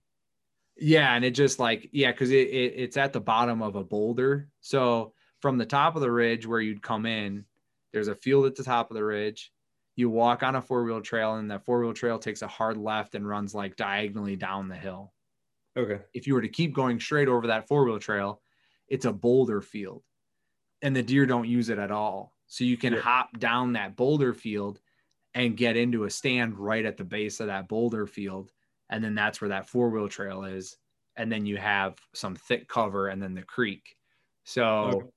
S1: Yeah, and it just like yeah, because it, it it's at the bottom of a boulder. So from the top of the ridge where you'd come in, there's a field at the top of the ridge. You walk on a four wheel trail, and that four wheel trail takes a hard left and runs like diagonally down the hill.
S2: Okay.
S1: If you were to keep going straight over that four wheel trail, it's a boulder field, and the deer don't use it at all. So you can
S2: Yeah.
S1: hop down that boulder field and get into a stand right at the base of that boulder field and then that's where that four wheel trail is and then you have some thick cover and then the creek so
S2: Okay.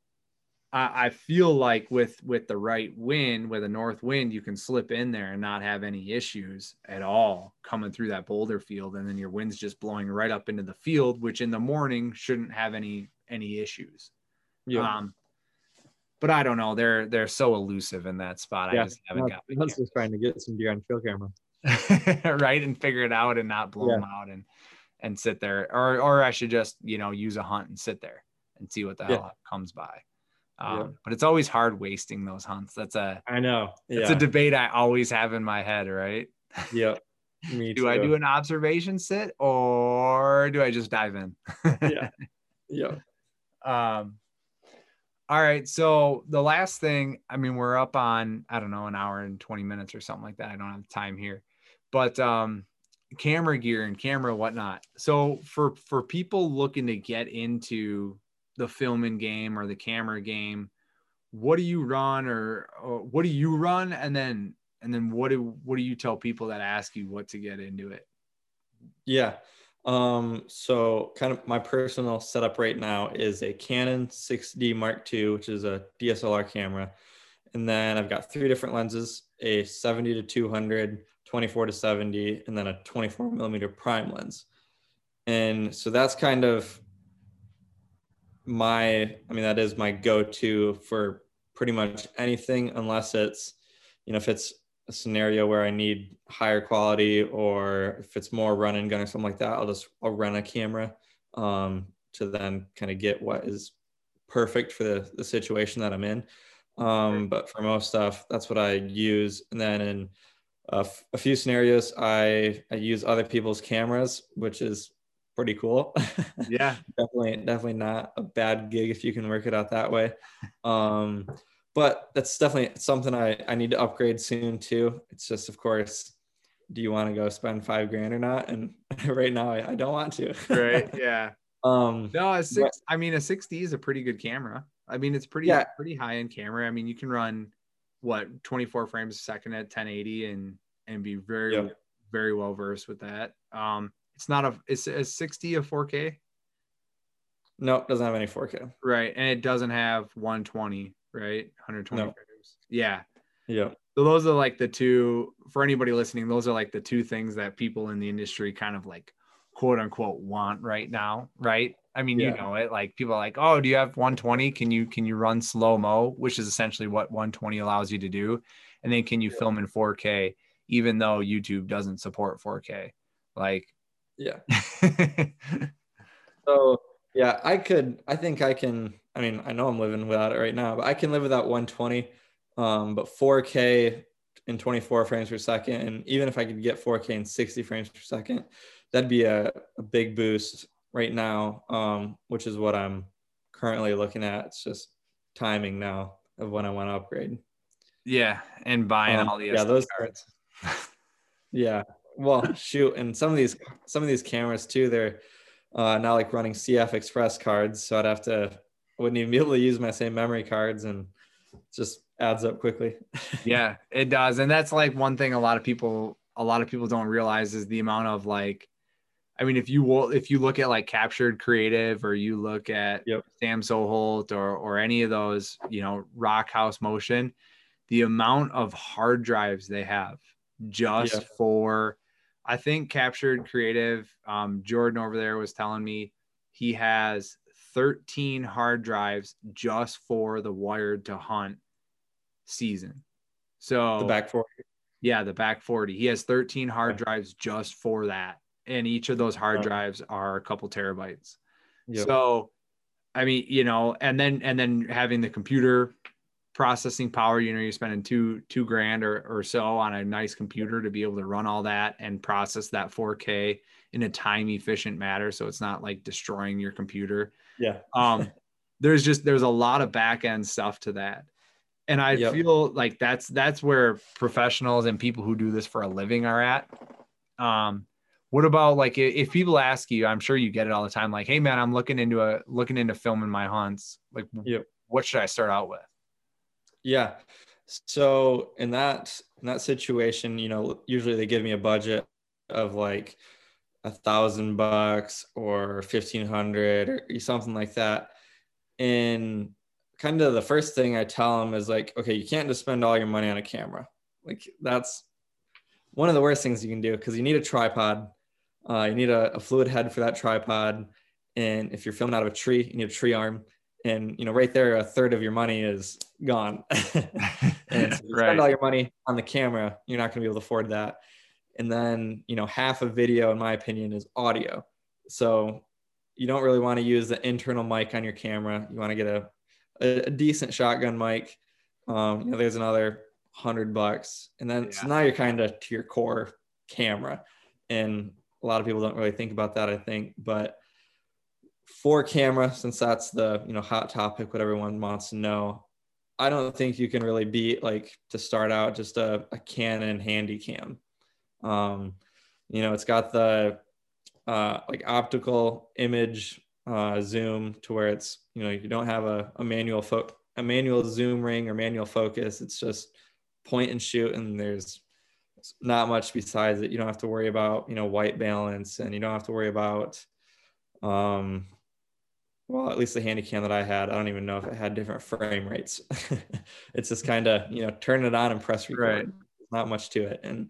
S1: I, I feel like with with the right wind with a north wind you can slip in there and not have any issues at all coming through that boulder field and then your wind's just blowing right up into the field which in the morning shouldn't have any any issues
S2: Yeah.
S1: um but i don't know they're they're so elusive in that spot
S2: yeah.
S1: i just haven't got
S2: I was just trying to get some deer on trail camera.
S1: right and figure it out and not blow
S2: Yeah.
S1: them out and and sit there or or i should just you know use a hunt and sit there and see what the
S2: Yeah.
S1: hell comes by um,
S2: Yeah.
S1: but it's always hard wasting those hunts that's a
S2: I know.
S1: it's
S2: Yeah.
S1: a debate i always have in my head right
S2: Yep. Me
S1: do i do an observation sit or do i just dive in
S2: Yeah. Yeah.
S1: um all right so the last thing i mean we're up on i don't know an hour and 20 minutes or something like that i don't have time here but um camera gear and camera whatnot so for for people looking to get into the filming game or the camera game what do you run or, or what do you run and then and then what do what do you tell people that ask you what to get into it
S2: Yeah. Um, so kind of my personal setup right now is a Canon 6D Mark II, which is a DSLR camera. And then I've got three different lenses, a 70 to 200, 24 to 70, and then a 24 millimeter prime lens. And so that's kind of my, I mean, that is my go-to for pretty much anything, unless it's, you know, if it's a scenario where I need higher quality or if it's more run and gun or something like that, I'll just I'll rent a camera um, to then kind of get what is perfect for the, the situation that I'm in. Um, but for most stuff, that's what I use. And then in a, f- a few scenarios, I I use other people's cameras, which is pretty cool.
S1: yeah
S2: definitely definitely not a bad gig if you can work it out that way um but that's definitely something i i need to upgrade soon too it's just of course do you want to go spend five grand or not and right now i, I don't want to
S1: right yeah
S2: um
S1: No, a six. I mean, a 6D is a pretty good camera. I mean, it's pretty
S2: Yeah.
S1: pretty high end camera. I mean, you can run what 24 frames a second at 1080 and and be very
S2: Yeah.
S1: very well versed with that. Um, it's not a it's a 60 a 4K,
S2: no doesn't have any 4k
S1: right? And it doesn't have 120, right? 120
S2: No.
S1: frames. Yeah.
S2: yeah
S1: So those are like the two for anybody listening. Those are like the two things that people in the industry kind of like quote unquote want right now, right? I mean, you know it. Like people are like, oh, do you have 120? Can you can you run slow mo, which is essentially what 120 allows you to do, and then can you film in 4K, even though YouTube doesn't support 4K? Like,
S2: yeah so yeah i could i think i can i mean i know i'm living without it right now but i can live without 120 um but 4k in 24 frames per second and even if i could get 4k in 60 frames per second that'd be a, a big boost right now um which is what i'm currently looking at it's just timing now of when I want to upgrade.
S1: Yeah, and buying
S2: Um,
S1: all the
S2: yeah, those
S1: cards.
S2: Yeah. Well, shoot, and some of these some of these cameras too, they're uh, now like running CF Express cards, so I'd have to I wouldn't even be able to use my same memory cards, and just adds up quickly.
S1: yeah, it does, and that's like one thing a lot of people a lot of people don't realize is the amount of like. I mean, if you will, if you look at like Captured Creative, or you look at
S2: Yep.
S1: Sam Soholt, or or any of those, you know, Rock House Motion, the amount of hard drives they have just
S2: Yeah.
S1: for I think captured creative. Um, Jordan over there was telling me he has 13 hard drives just for the wired to hunt season. So
S2: the back four.
S1: yeah, the back 40. He has 13 hard
S2: Okay.
S1: drives just for that. And each of those hard
S2: Wow.
S1: drives are a couple terabytes.
S2: Yep.
S1: So, I mean, you know, and then and then having the computer processing power, you know, you're spending two two grand or, or so on a nice computer to be able to run all that and process that 4K in a time efficient manner. So it's not like destroying your computer.
S2: yeah.
S1: Um, there's just there's a lot of back end stuff to that. And I
S2: Yep.
S1: feel like that's that's where professionals and people who do this for a living are at. Um, what about like if people ask you, I'm sure you get it all the time, like, hey man, I'm looking into a looking into filming my hunts. Like
S2: Yep.
S1: what should I start out with?
S2: Yeah. So in that in that situation, you know, usually they give me a budget of like a thousand bucks or fifteen hundred or something like that. And kind of the first thing I tell them is like, okay, you can't just spend all your money on a camera. Like that's one of the worst things you can do because you need a tripod. Uh, you need a, a fluid head for that tripod. And if you're filming out of a tree, you need a tree arm. And you know, right there, a third of your money is gone. and so you
S1: Right.
S2: spend all your money on the camera, you're not going to be able to afford that. And then, you know, half of video, in my opinion, is audio. So you don't really want to use the internal mic on your camera. You want to get a, a, a decent shotgun mic. Um, you know, there's another hundred bucks. And then so now you're kind of to your core camera. And a lot of people don't really think about that, I think. But for camera, since that's the you know hot topic, what everyone wants to know, I don't think you can really beat like to start out just a, a Canon handy cam. Um, you know, it's got the uh, like optical image uh, zoom to where it's you know you don't have a, a manual fo- a manual zoom ring or manual focus. It's just point and shoot, and there's not much besides it. You don't have to worry about you know white balance, and you don't have to worry about um, well, at least the handy cam that I had, I don't even know if it had different frame rates. it's just kind of, you know, turn it on and press record.
S1: Right.
S2: Not much to it. And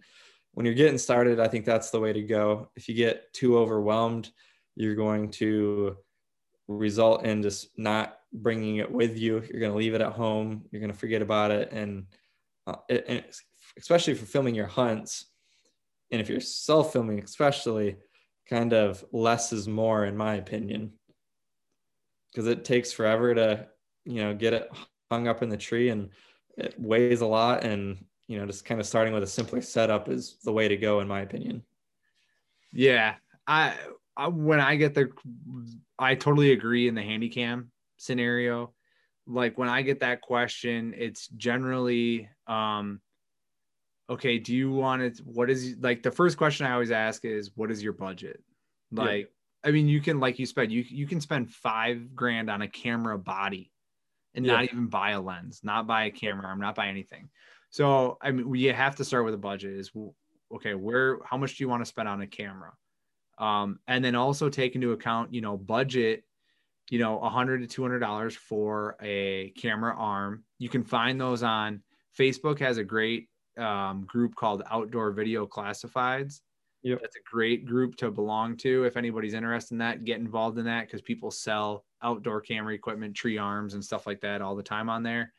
S2: when you're getting started, I think that's the way to go. If you get too overwhelmed, you're going to result in just not bringing it with you. You're going to leave it at home. You're going to forget about it. And, uh, it, and especially for filming your hunts, and if you're self filming, especially, kind of less is more, in my opinion because it takes forever to you know get it hung up in the tree and it weighs a lot and you know just kind of starting with a simpler setup is the way to go in my opinion
S1: Yeah, I, I when I get the, I totally agree in the handy cam scenario. Like when I get that question, it's generally, um, okay, do you want it? What is like the first question I always ask is, what is your budget? Like, I mean, you can like you spend you you can spend five grand on a camera body, and
S2: Yeah.
S1: not even buy a lens, not buy a camera arm, not buy anything. So I mean, we have to start with a budget. Is okay, where how much do you want to spend on a camera? Um, and then also take into account, you know, budget, you know, a hundred to two hundred dollars for a camera arm. You can find those on Facebook has a great um, group called Outdoor Video Classifieds.
S2: Yep.
S1: That's a great group to belong to. If anybody's interested in that, get involved in that because people sell outdoor camera equipment, tree arms, and stuff like that all the time on there.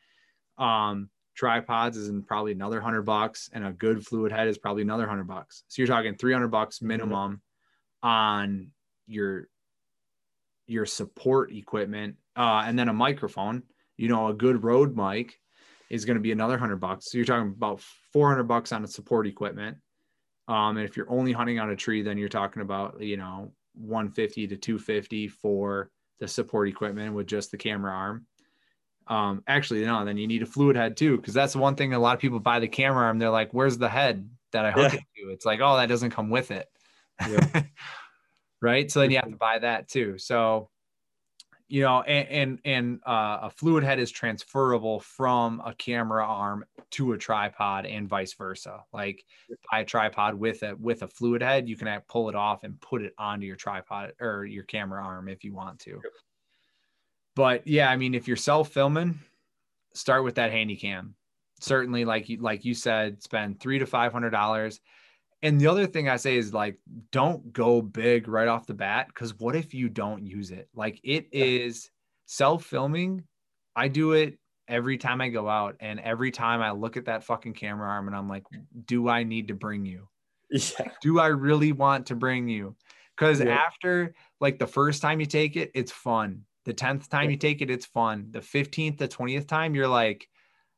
S1: Um, tripods is in probably another hundred bucks, and a good fluid head is probably another hundred bucks. So you're talking three hundred bucks minimum on your your support equipment, uh, and then a microphone. You know, a good Rode mic is going to be another hundred bucks. So you're talking about four hundred bucks on a support equipment. Um, and if you're only hunting on a tree, then you're talking about you know 150 to 250 for the support equipment with just the camera arm. Um, actually, no, then you need a fluid head too, because that's the one thing a lot of people buy the camera arm. They're like, "Where's the head that I hook
S2: Yeah.
S1: it to?" It's like, "Oh, that doesn't come with it."
S2: Yeah.
S1: right. So then you have to buy that too. So, you know, and and, and uh, a fluid head is transferable from a camera arm to a tripod and vice versa. Like buy a tripod with a with a fluid head, you can pull it off and put it onto your tripod or your camera arm if you want to. But yeah, I mean, if you're self filming, start with that handy cam. Certainly, like you like you said, spend three to five hundred dollars. And the other thing I say is like, don't go big right off the bat because what if you don't use it? Like it is self filming. I do it every time I go out, and every time I look at that fucking camera arm, and I'm like, do I need to bring you?
S2: Yeah.
S1: do I really want to bring you? Because
S2: Yeah.
S1: after like the first time you take it, it's fun. The 10th time
S2: Yeah.
S1: you take it, it's fun. The 15th, the 20th time, you're like,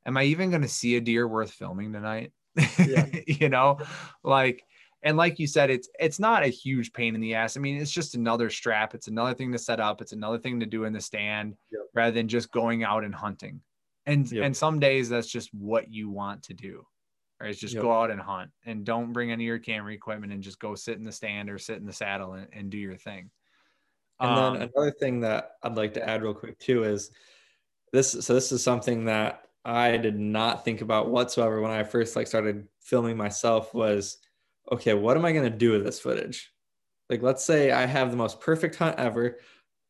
S1: am I even going to see a deer worth filming tonight?
S2: Yeah.
S1: you know, like, and like you said, it's it's not a huge pain in the ass. I mean, it's just another strap. It's another thing to set up. It's another thing to do in the stand
S2: Yep.
S1: rather than just going out and hunting. And
S2: Yep.
S1: and some days that's just what you want to do. Or is just
S2: Yep.
S1: go out and hunt and don't bring any of your camera equipment and just go sit in the stand or sit in the saddle and, and do your thing.
S2: And
S1: Um,
S2: then another thing that I'd like to add real quick too is this. So this is something that I did not think about whatsoever when I first like started filming myself. Was okay, what am I gonna do with this footage? Like, let's say I have the most perfect hunt ever,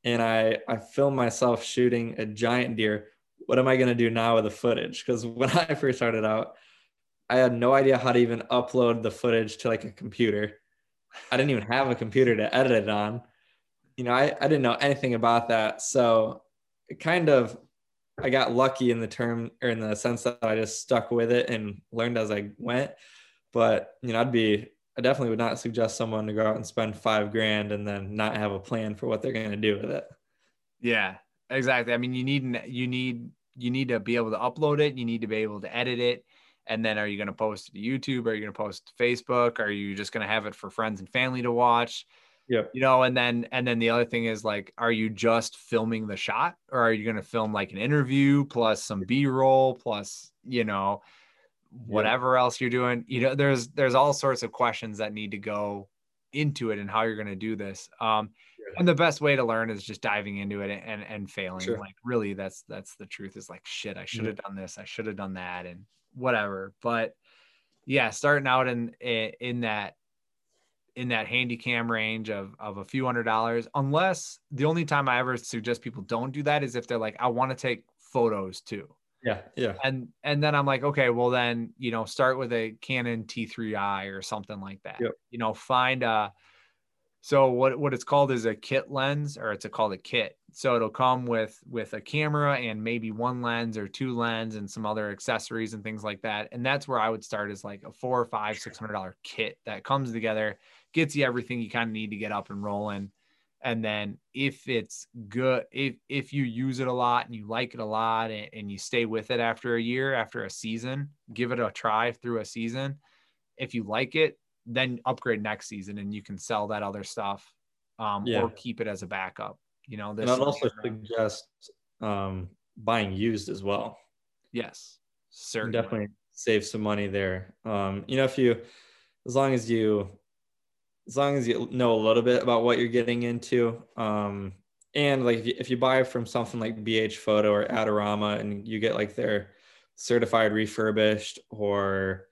S2: and I I film myself shooting a giant deer. What am I gonna do now with the footage? Because when I first started out, I had no idea how to even upload the footage to like a computer. I didn't even have a computer to edit it on you know, I, I didn't know anything about that. So it kind of, I got lucky in the term or in the sense that I just stuck with it and learned as I went. But, you know, I'd be, I definitely would not suggest someone to go out and spend five grand and then not have a plan for what they're going to do with it.
S1: Yeah, exactly. I mean, you need you need you need to be able to upload it. You need to be able to edit it. And then, are you going to post it to YouTube? Are you going to post to Facebook? Are you just going to have it for friends and family to watch?
S2: Yep.
S1: You know, and then and then the other thing is like, are you just filming the shot, or are you going to film like an interview plus some B roll plus you know whatever else you're doing? You know, there's there's all sorts of questions that need to go into it and how you're going to do this. Um, and the best way to learn is just diving into it and and failing
S2: Sure.
S1: like really that's that's the truth is like shit i should have done this i should have done that and whatever but yeah starting out in in that in that handy cam range of of a few hundred dollars unless the only time i ever suggest people don't do that is if they're like i want to take photos too
S2: Yeah. Yeah.
S1: and and then i'm like okay well then you know start with a canon t3i or something like that
S2: Yep.
S1: you know find a so what what it's called is a kit lens or it's a, called a kit so it'll come with with a camera and maybe one lens or two lens and some other accessories and things like that and that's where i would start is like a four or five six hundred dollar kit that comes together gets you everything you kind of need to get up and rolling and then if it's good if if you use it a lot and you like it a lot and, and you stay with it after a year after a season give it a try through a season if you like it then upgrade next season and you can sell that other stuff um,
S2: Yeah.
S1: or keep it as a backup you know this
S2: And I'd also
S1: camera-
S2: suggest um, buying used as well.
S1: yes certainly
S2: definitely save some money there. Um, you know, if you, as long as you, as long as you know a little bit about what you're getting into, um, and like if you, if you buy from something like BH Photo or Adorama and you get like their certified refurbished or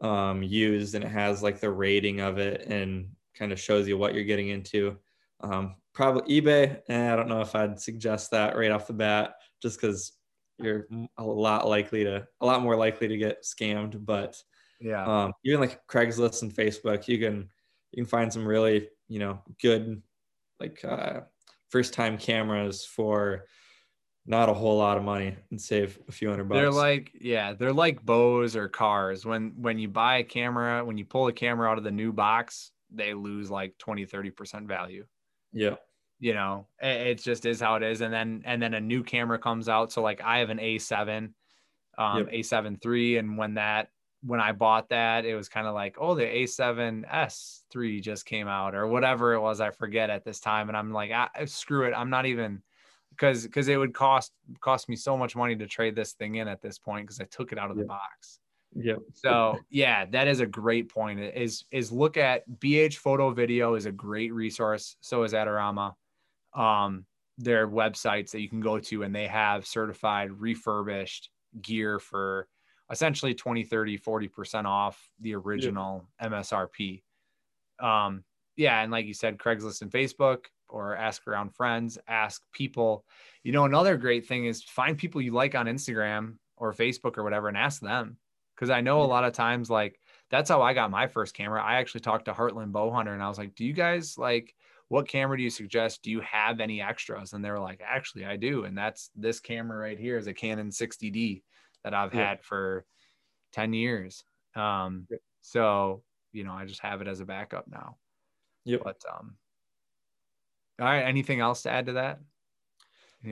S2: um, used and it has like the rating of it and kind of shows you what you're getting into. Um, probably eBay. And I don't know if I'd suggest that right off the bat, just because you're a lot likely to, a lot more likely to get scammed. But
S1: yeah
S2: um, even like Craigslist and Facebook, you can you can find some really you know good like uh, first time cameras for not a whole lot of money and save a few hundred bucks.
S1: They're like, yeah, they're like bows or cars. When when you buy a camera, when you pull a camera out of the new box, they lose like 20, 30% value.
S2: yeah,
S1: You know, it, it just is how it is. And then and then a new camera comes out. So like I have an A7, um,
S2: Yep.
S1: A7 III, and when that when I bought that, it was kind of like, oh, the A7S3 just came out or whatever it was. I forget at this time. And I'm like, ah, screw it. I'm not even because because it would cost cost me so much money to trade this thing in at this point because I took it out of the box.
S2: Yep.
S1: So yeah, that is a great point. Is is look at BH Photo Video is a great resource. So is Adorama. Um, their websites that you can go to and they have certified refurbished gear for essentially 20 30 40% off the original yeah. msrp um yeah and like you said craigslist and facebook or ask around friends ask people you know another great thing is find people you like on instagram or facebook or whatever and ask them because i know a lot of times like that's how i got my first camera i actually talked to heartland bowhunter and i was like do you guys like what camera do you suggest? Do you have any extras? And they were like, actually, I do. And that's this camera right here is a Canon 60D that I've yeah. had for 10 years. Um, yep. so, you know, I just have it as a backup now.
S2: Yep.
S1: But, um, all right. Anything else to add to that?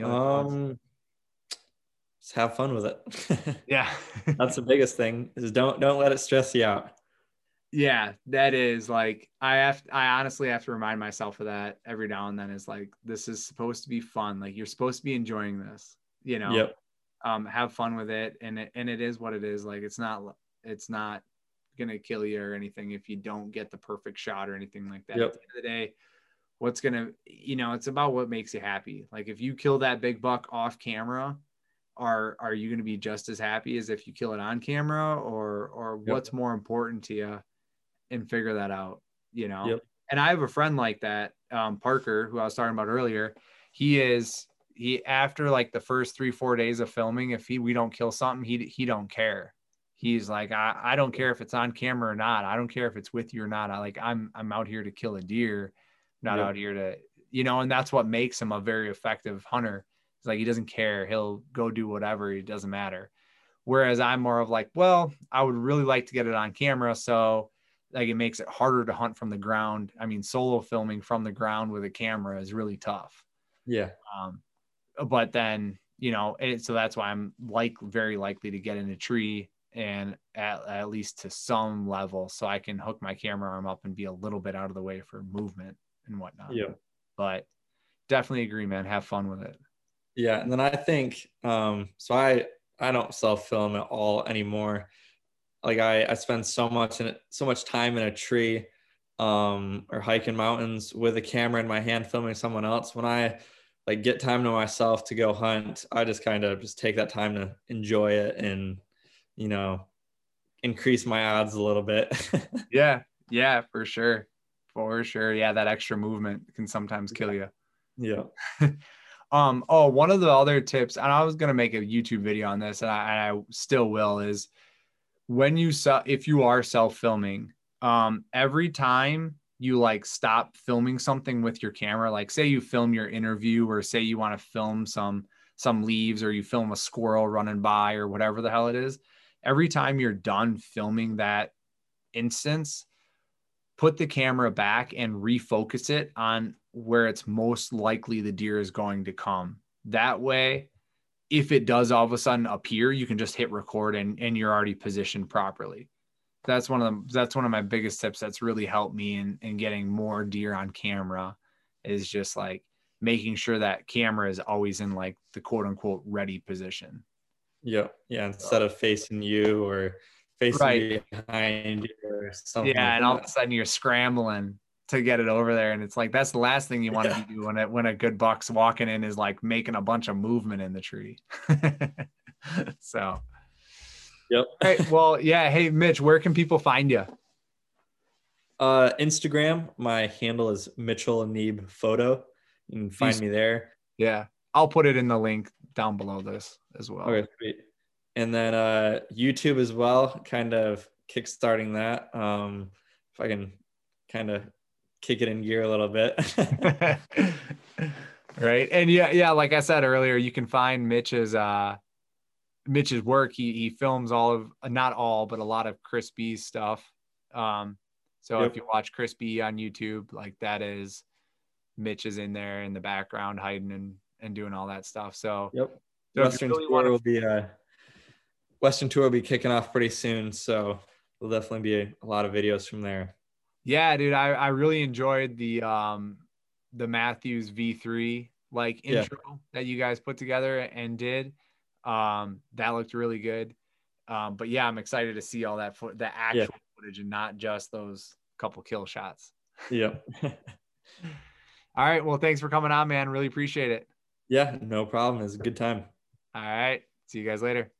S2: Um, just have fun with it.
S1: yeah.
S2: That's the biggest thing is don't, don't let it stress you out
S1: yeah that is like i have i honestly have to remind myself of that every now and then is like this is supposed to be fun like you're supposed to be enjoying this you know
S2: yep.
S1: Um have fun with it and it and it is what it is like it's not it's not gonna kill you or anything if you don't get the perfect shot or anything like that
S2: yep.
S1: at the end of the day what's gonna you know it's about what makes you happy like if you kill that big buck off camera are are you going to be just as happy as if you kill it on camera or or yep. what's more important to you and figure that out, you know?
S2: Yep.
S1: And I have a friend like that, um, Parker, who I was talking about earlier. He is he after like the first three four days of filming, if he we don't kill something, he he don't care. He's like, I, I don't care if it's on camera or not. I don't care if it's with you or not. I like I'm I'm out here to kill a deer, not yep. out here to you know. And that's what makes him a very effective hunter. It's like he doesn't care. He'll go do whatever. It doesn't matter. Whereas I'm more of like, well, I would really like to get it on camera, so like it makes it harder to hunt from the ground. I mean, solo filming from the ground with a camera is really tough.
S2: Yeah.
S1: Um, but then you know, it, so that's why I'm like very likely to get in a tree and at, at least to some level, so I can hook my camera arm up and be a little bit out of the way for movement and whatnot.
S2: Yeah.
S1: But definitely agree, man. Have fun with it.
S2: Yeah, and then I think um, so. I I don't self film at all anymore like I, I spend so much in so much time in a tree um, or hiking mountains with a camera in my hand filming someone else. When I like get time to myself to go hunt, I just kind of just take that time to enjoy it and you know increase my odds a little bit.
S1: yeah, yeah, for sure, for sure. Yeah, that extra movement can sometimes kill you.
S2: Yeah.
S1: um. Oh, one of the other tips, and I was gonna make a YouTube video on this, and I, and I still will, is when you sell if you are self-filming um every time you like stop filming something with your camera like say you film your interview or say you want to film some some leaves or you film a squirrel running by or whatever the hell it is every time you're done filming that instance put the camera back and refocus it on where it's most likely the deer is going to come that way if it does all of a sudden appear, you can just hit record and, and you're already positioned properly. That's one of the that's one of my biggest tips that's really helped me in, in getting more deer on camera is just like making sure that camera is always in like the quote unquote ready position.
S2: Yeah. Yeah. Instead of facing you or facing right. behind you or something.
S1: Yeah. Like and all of a sudden you're scrambling to get it over there. And it's like that's the last thing you want yeah. to do when it when a good buck's walking in is like making a bunch of movement in the tree. so
S2: Yep.
S1: Right. Well, yeah. Hey Mitch, where can people find you?
S2: Uh Instagram. My handle is Mitchell Neeb Photo. You can find me there.
S1: Yeah. I'll put it in the link down below this as well.
S2: Okay, sweet. And then uh YouTube as well, kind of kickstarting that. Um if I can kind of kick it in gear a little bit.
S1: right. And yeah, yeah, like I said earlier, you can find Mitch's uh Mitch's work. He he films all of not all, but a lot of Chris B's stuff. Um so yep. if you watch Chris B on YouTube, like that is Mitch is in there in the background hiding and and doing all that stuff. So
S2: yep. So Western really tour will be uh Western tour will be kicking off pretty soon. So there'll definitely be a, a lot of videos from there.
S1: Yeah, dude, I, I really enjoyed the um the Mathews V3 like
S2: Yeah.
S1: intro that you guys put together and did. Um, that looked really good. Um, but yeah, I'm excited to see all that foot, the actual footage and not just those couple kill shots.
S2: Yep.
S1: All right. Well, thanks for coming on, man. Really appreciate it.
S2: yeah, no problem. It's a good time.
S1: All right. See you guys later.